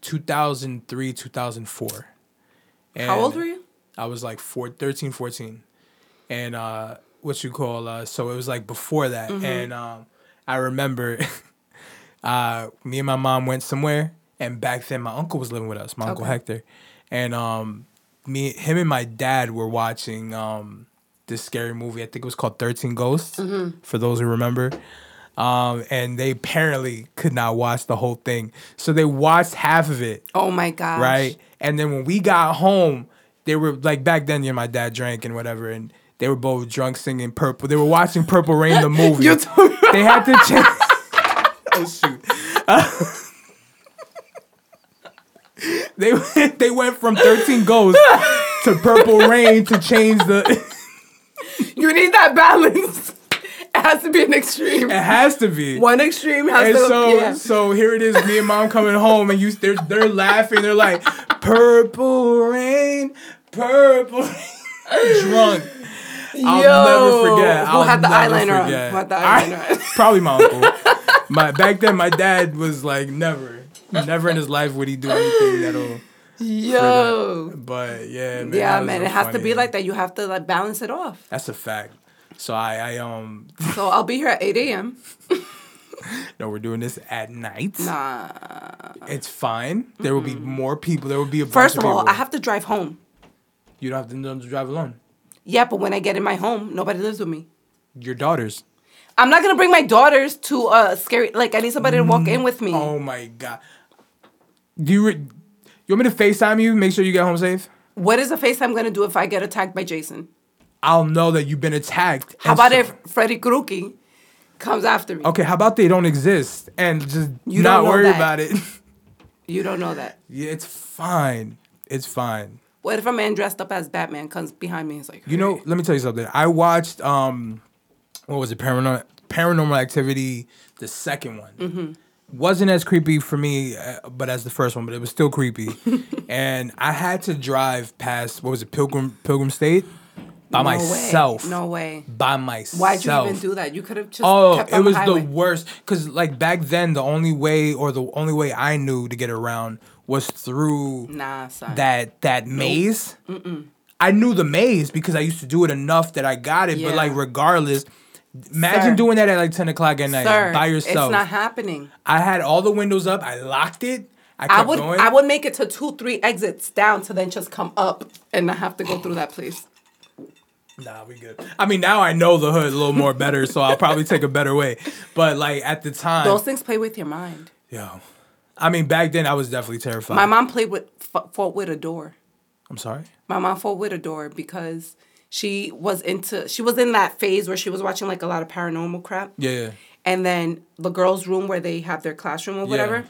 2003, 2004. How old were you? I was like four, 13, 14. And uh, what you call, uh, so it was like before that. Mm-hmm. And um, I remember uh, me and my mom went somewhere. And back then, my uncle was living with us, my uncle Hector. And um, me, him and my dad were watching um, this scary movie. I think it was called 13 Ghosts, Mm-hmm. for those who remember. Um, and they apparently could not watch the whole thing. So they watched half of it Oh my god! right? And then when we got home, they were like back then. You know, my dad drank and whatever, and they were both drunk singing Purple. They were watching Purple Rain the movie. You told me. they had to change. Oh shoot. they went, they went from Thirteen Ghosts to Purple Rain to change the. You need that balance. It has to be an extreme. It has to be. One extreme has And to. so, yeah. so here it is. Me and mom coming home, and you, they're they're laughing. They're like, "Purple rain, purple rain." drunk. I'll Yo, never forget. Who I'll had the eyeliner on? forget. Who had the eyeliner I- eyeliner on? probably my uncle. My back then, my dad was like, never, never in his life would he do anything that'll. Yo. But yeah, man. Yeah, man. It has to be like that. You have to like balance it off. That's a fact. So I, I um, So I'll be here at 8 a.m. no, we're doing this at night. Nah. It's fine. There will be more people. There will be a bunch First of all, people. I have to drive home. You don't have to, don't have to drive alone. Yeah, but when I get in my home, nobody lives with me. Your daughters. I'm not gonna bring my daughters to a scary. Like I need somebody to walk in with me. Oh my god. Do you re- you want me to Facetime you? Make sure you get home safe. What is a FaceTime gonna do if I get attacked by Jason? I'll know that you've been attacked. How about so- if Freddy Krueger comes after me? Okay, how about they don't exist and just You not worry that. about it? You don't know that. yeah, it's fine. It's fine. What if a man dressed up as Batman comes behind me? and is like, You know, let me tell you something. I watched um, what was it? Paranormal Paranormal Activity, the second one. Mm-hmm. Wasn't as creepy for me, uh, but as the first one, but it was still creepy. and I had to drive past what was it, Pilgrim Pilgrim State, by no myself. Way. No way. by myself. Why'd you even do that? You could have just. Oh, it was the, the worst. Cause like back then, the only way or the only way I knew to get around was through Nah, son. that that maze. I knew the maze because I used to do it enough that I got it. But like regardless, imagine Sir. doing that at like ten o'clock at night Sir, by yourself. It's not happening. I had all the windows up. I locked it. I I would going. I would make it to two, three exits down to then just come up and not have to go through that place. Nah, we good. I mean, now I know the hood a little more better, so I'll probably take a better way. But like at the time, Those things play with your mind. yo, I mean, back then I was definitely terrified. My mom played with fought with a door. I'm sorry. My mom fought with a door because she was into she was in that phase where she was watching like a lot of paranormal crap. Yeah, yeah. And then the girls' room where they have their classroom or whatever,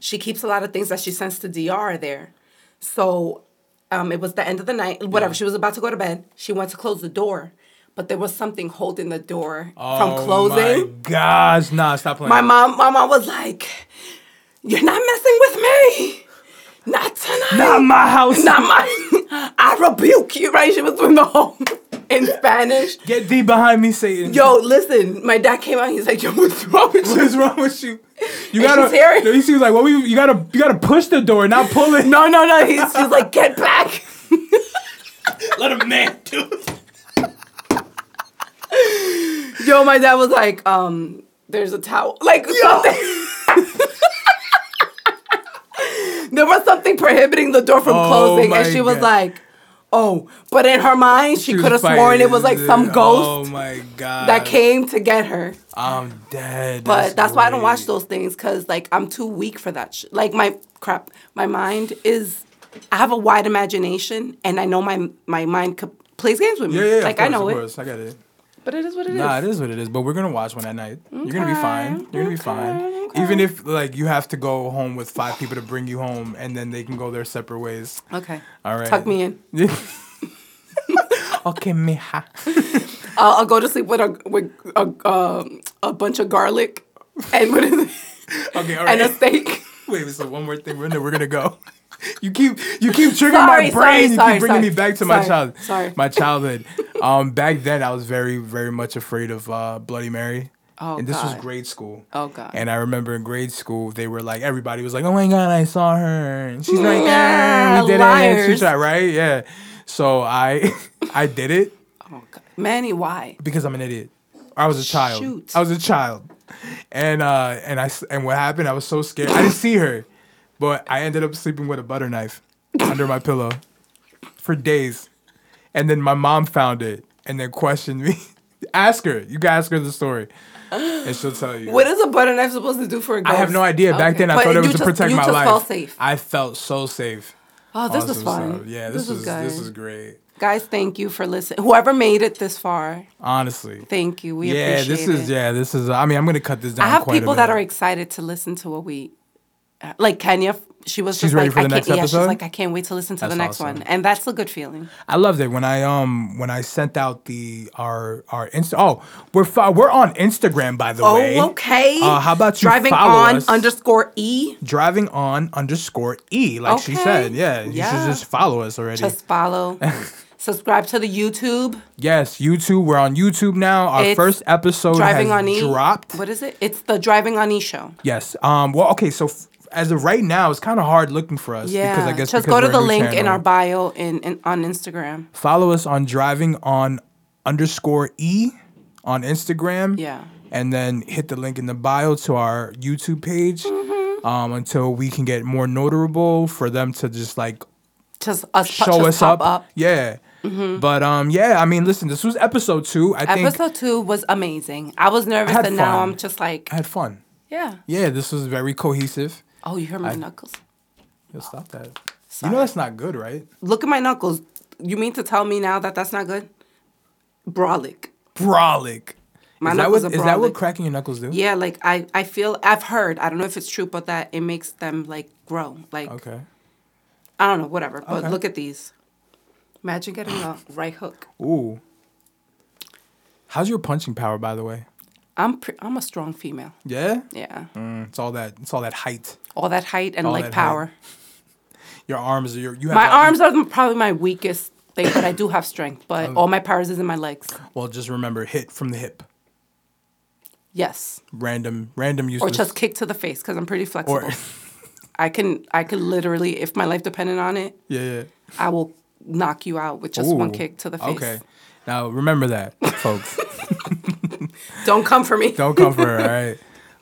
she keeps a lot of things that she sends to DR there. So um, it was the end of the night, whatever. She was about to go to bed. She went to close the door, but there was something holding the door from closing. Oh closing. my gosh, nah, stop playing. My mom, my mom was like, "You're not messing with me, not tonight, Not my house. not my. I rebuke you." Right? She was doing the whole in Spanish. Get thee behind me, Satan. Yo, listen, my dad came out. He's like, "Yo, what's wrong with you?" is wrong with you? You And gotta. she's hearing- No, he was like, "Well, we, you gotta, you gotta push the door, not pull it." No, no, no. He's, he's like, "Get back." let a man do it. Yo, my dad was like, um, "There's a towel." Like something. there was something prohibiting the door from Oh closing, and she was God. like, "Oh," but in her mind, she, was could have sworn it was like some Oh ghost my god. that came to get her. I'm dead. But that's, why I don't watch those things because like I'm too weak for that. Sh- like my crap, my mind is. I have a wide imagination, and I know my my mind plays games with me. Yeah, yeah, like of course, I know of it, course. I get it. But it is what it is. Nah, it is what it is. But we're gonna watch one at night. You're gonna be fine. You're gonna be fine. Even if like you have to go home with five people to bring you home, and then they can go their separate ways. Okay. All right. Tuck me in. okay, mija. I'll, I'll go to sleep with a with a um a bunch of garlic and what is it? Okay, all right. and a steak. Wait, so one more thing, Brenda. We're gonna go. You keep you keep triggering Sorry, my brain. sorry, you sorry, keep bringing me back to my Sorry, child, sorry. my childhood. Um, back then I was very very much afraid of uh, Bloody Mary. Oh, and this was grade school. Oh, God. And I remember in grade school they were like everybody was like, "Oh my God, I saw her." And she's like, Yeah, "Yeah, we did it." And she liars. tried, right? Yeah. So I I did it Oh God. Manny, why? because I'm an idiot. I was a child. Shoot. I was a child, and uh, and I and what happened? I was so scared. I didn't see her, but I ended up sleeping with a butter knife under my pillow for days, and then my mom found it and then questioned me. ask her. You can ask her the story, and she'll tell you. What is a butter knife supposed to do for a ghost? I have no idea. Back Okay. then, I But thought it was to protect my just life. felt safe. I felt so safe. Oh, this was fun. stuff. Yeah, this, this, was was good. this was great. Guys, thank you for listening. Whoever made it this far, Honestly. thank you. We yeah, appreciate this it. is yeah, this is. I mean, I'm gonna cut this down. I have people that are excited to listen to what we, uh, like Kenya. She was She's just ready like, for the I next can't, yeah, she's like, I can't wait to listen to the next awesome. one, and that's a good feeling. I loved it when I um when I sent out the our our insta. Oh, we're we're on Instagram by the way. Oh, okay. Uh, how about you driving follow on us? underscore e? Driving on underscore e, like she said. Yeah, you Yeah. should just follow us already. Just follow, subscribe to the YouTube. yes, YouTube. We're on YouTube now. Our It's first episode Driving has on e. dropped. What is it? It's the Driving on e show. Yes. Um. Well, okay. So f- as of right now, it's kind of hard looking for us Yeah. because I guess just go to the link in our bio in, in on Instagram. Follow us on driving on underscore e on Instagram. Yeah. And then hit the link in the bio to our YouTube page Mm-hmm. um, until we can get more notable for them to just like Just us show just us pop up. Yeah. But um, yeah, I mean, listen, this was episode two. I think Episode two was amazing. I was nervous, had and now. I'm just like, I had fun. yeah. Yeah, this was very cohesive. Oh, you heard my knuckles? Yo, stop that. You know that's not good, right? Look at my knuckles. You mean to tell me now that that's not good? Brolic. Brolic. My is that knuckles what, are is that what cracking your knuckles do? Yeah, like I, I feel I've heard. I don't know if it's true, but that it makes them like grow. Like Okay. I don't know, whatever. But Okay. look at these. Imagine getting a right hook. Ooh. How's your punching power, by the way? I'm pre- I'm a strong female. Yeah. Yeah, Mm, it's all that. It's all that height. all that height and All like that height. power. Your arms are your. You have My arms are probably my weakest thing, but I do have strength. But Um, all my powers is in my legs. Well, just remember, hit from the hip. Yes, Random, random use. or just kick to the face because I'm pretty flexible. Or I can I could literally, if my life depended on it, yeah, yeah. I will knock you out with just one kick to the face. Okay. Now remember that, folks. Don't come for me. Don't come for her, all right?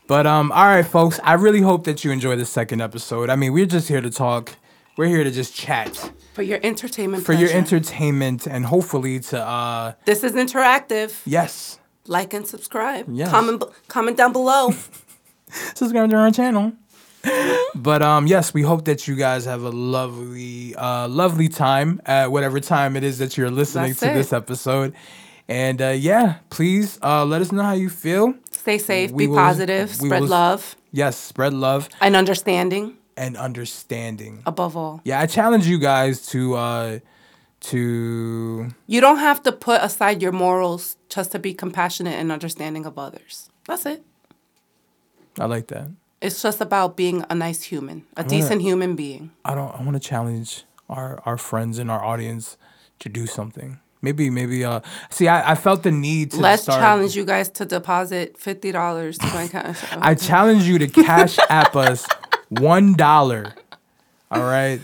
But um, all right, folks. I really hope that you enjoy the second episode. I mean, we're just here to talk. We're here to just chat For your entertainment. for your entertainment and hopefully to uh, This is interactive. yes, Like and subscribe. Yes. Comment comment down below. subscribe to our channel. but um, yes, we hope that you guys have a lovely, uh, lovely time at whatever time it is that you're listening That's to it. this episode. And uh, yeah, please uh, let us know how you feel. Stay safe. We be will- positive. Spread will- love Yes, spread love and understanding and understanding. above all. Yeah, I challenge you guys to uh, to You don't have to put aside your morals just to be compassionate and understanding of others. That's it. I like that. It's just about being a nice human, a wanna- decent human being. I don't. I want to challenge our our friends and our audience to do something. Maybe maybe uh. See, I, I felt the need to Let's start. challenge you guys to deposit fifty dollars to my account. I challenge you to cash app us one dollar. All right.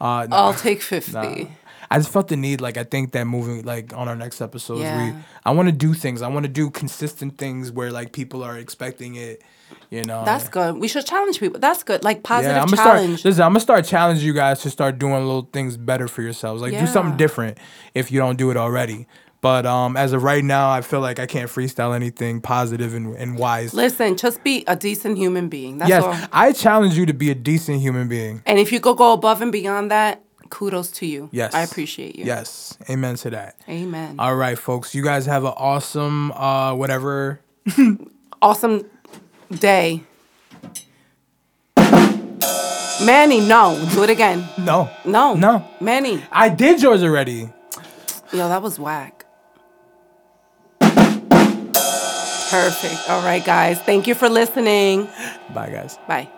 Uh, no, I'll take fifty. nah. I just felt the need, like I think that moving, like on our next episodes, Yeah. we I want to do things. I want to do consistent things where like people are expecting it. You know. That's good. We should challenge people. That's good. Like positive yeah, I'm gonna challenge. start. Listen, I'm gonna start challenging you guys to start doing little things better for yourselves. Like do something different if you don't do it already. But um, as of right now, I feel like I can't freestyle anything positive and, and wise. Listen, just be a decent human being. That's yes, all. I challenge you to be a decent human being. And if you could go above and beyond that, kudos to you. Yes. I appreciate you. Yes. Amen to that. Amen. All right, folks. You guys have an awesome uh whatever. awesome day. Manny, no. Do it again. No. No. No. Manny. I did yours already. Yo, that was whack. Perfect. All right, guys. Thank you for listening. Bye guys. Bye.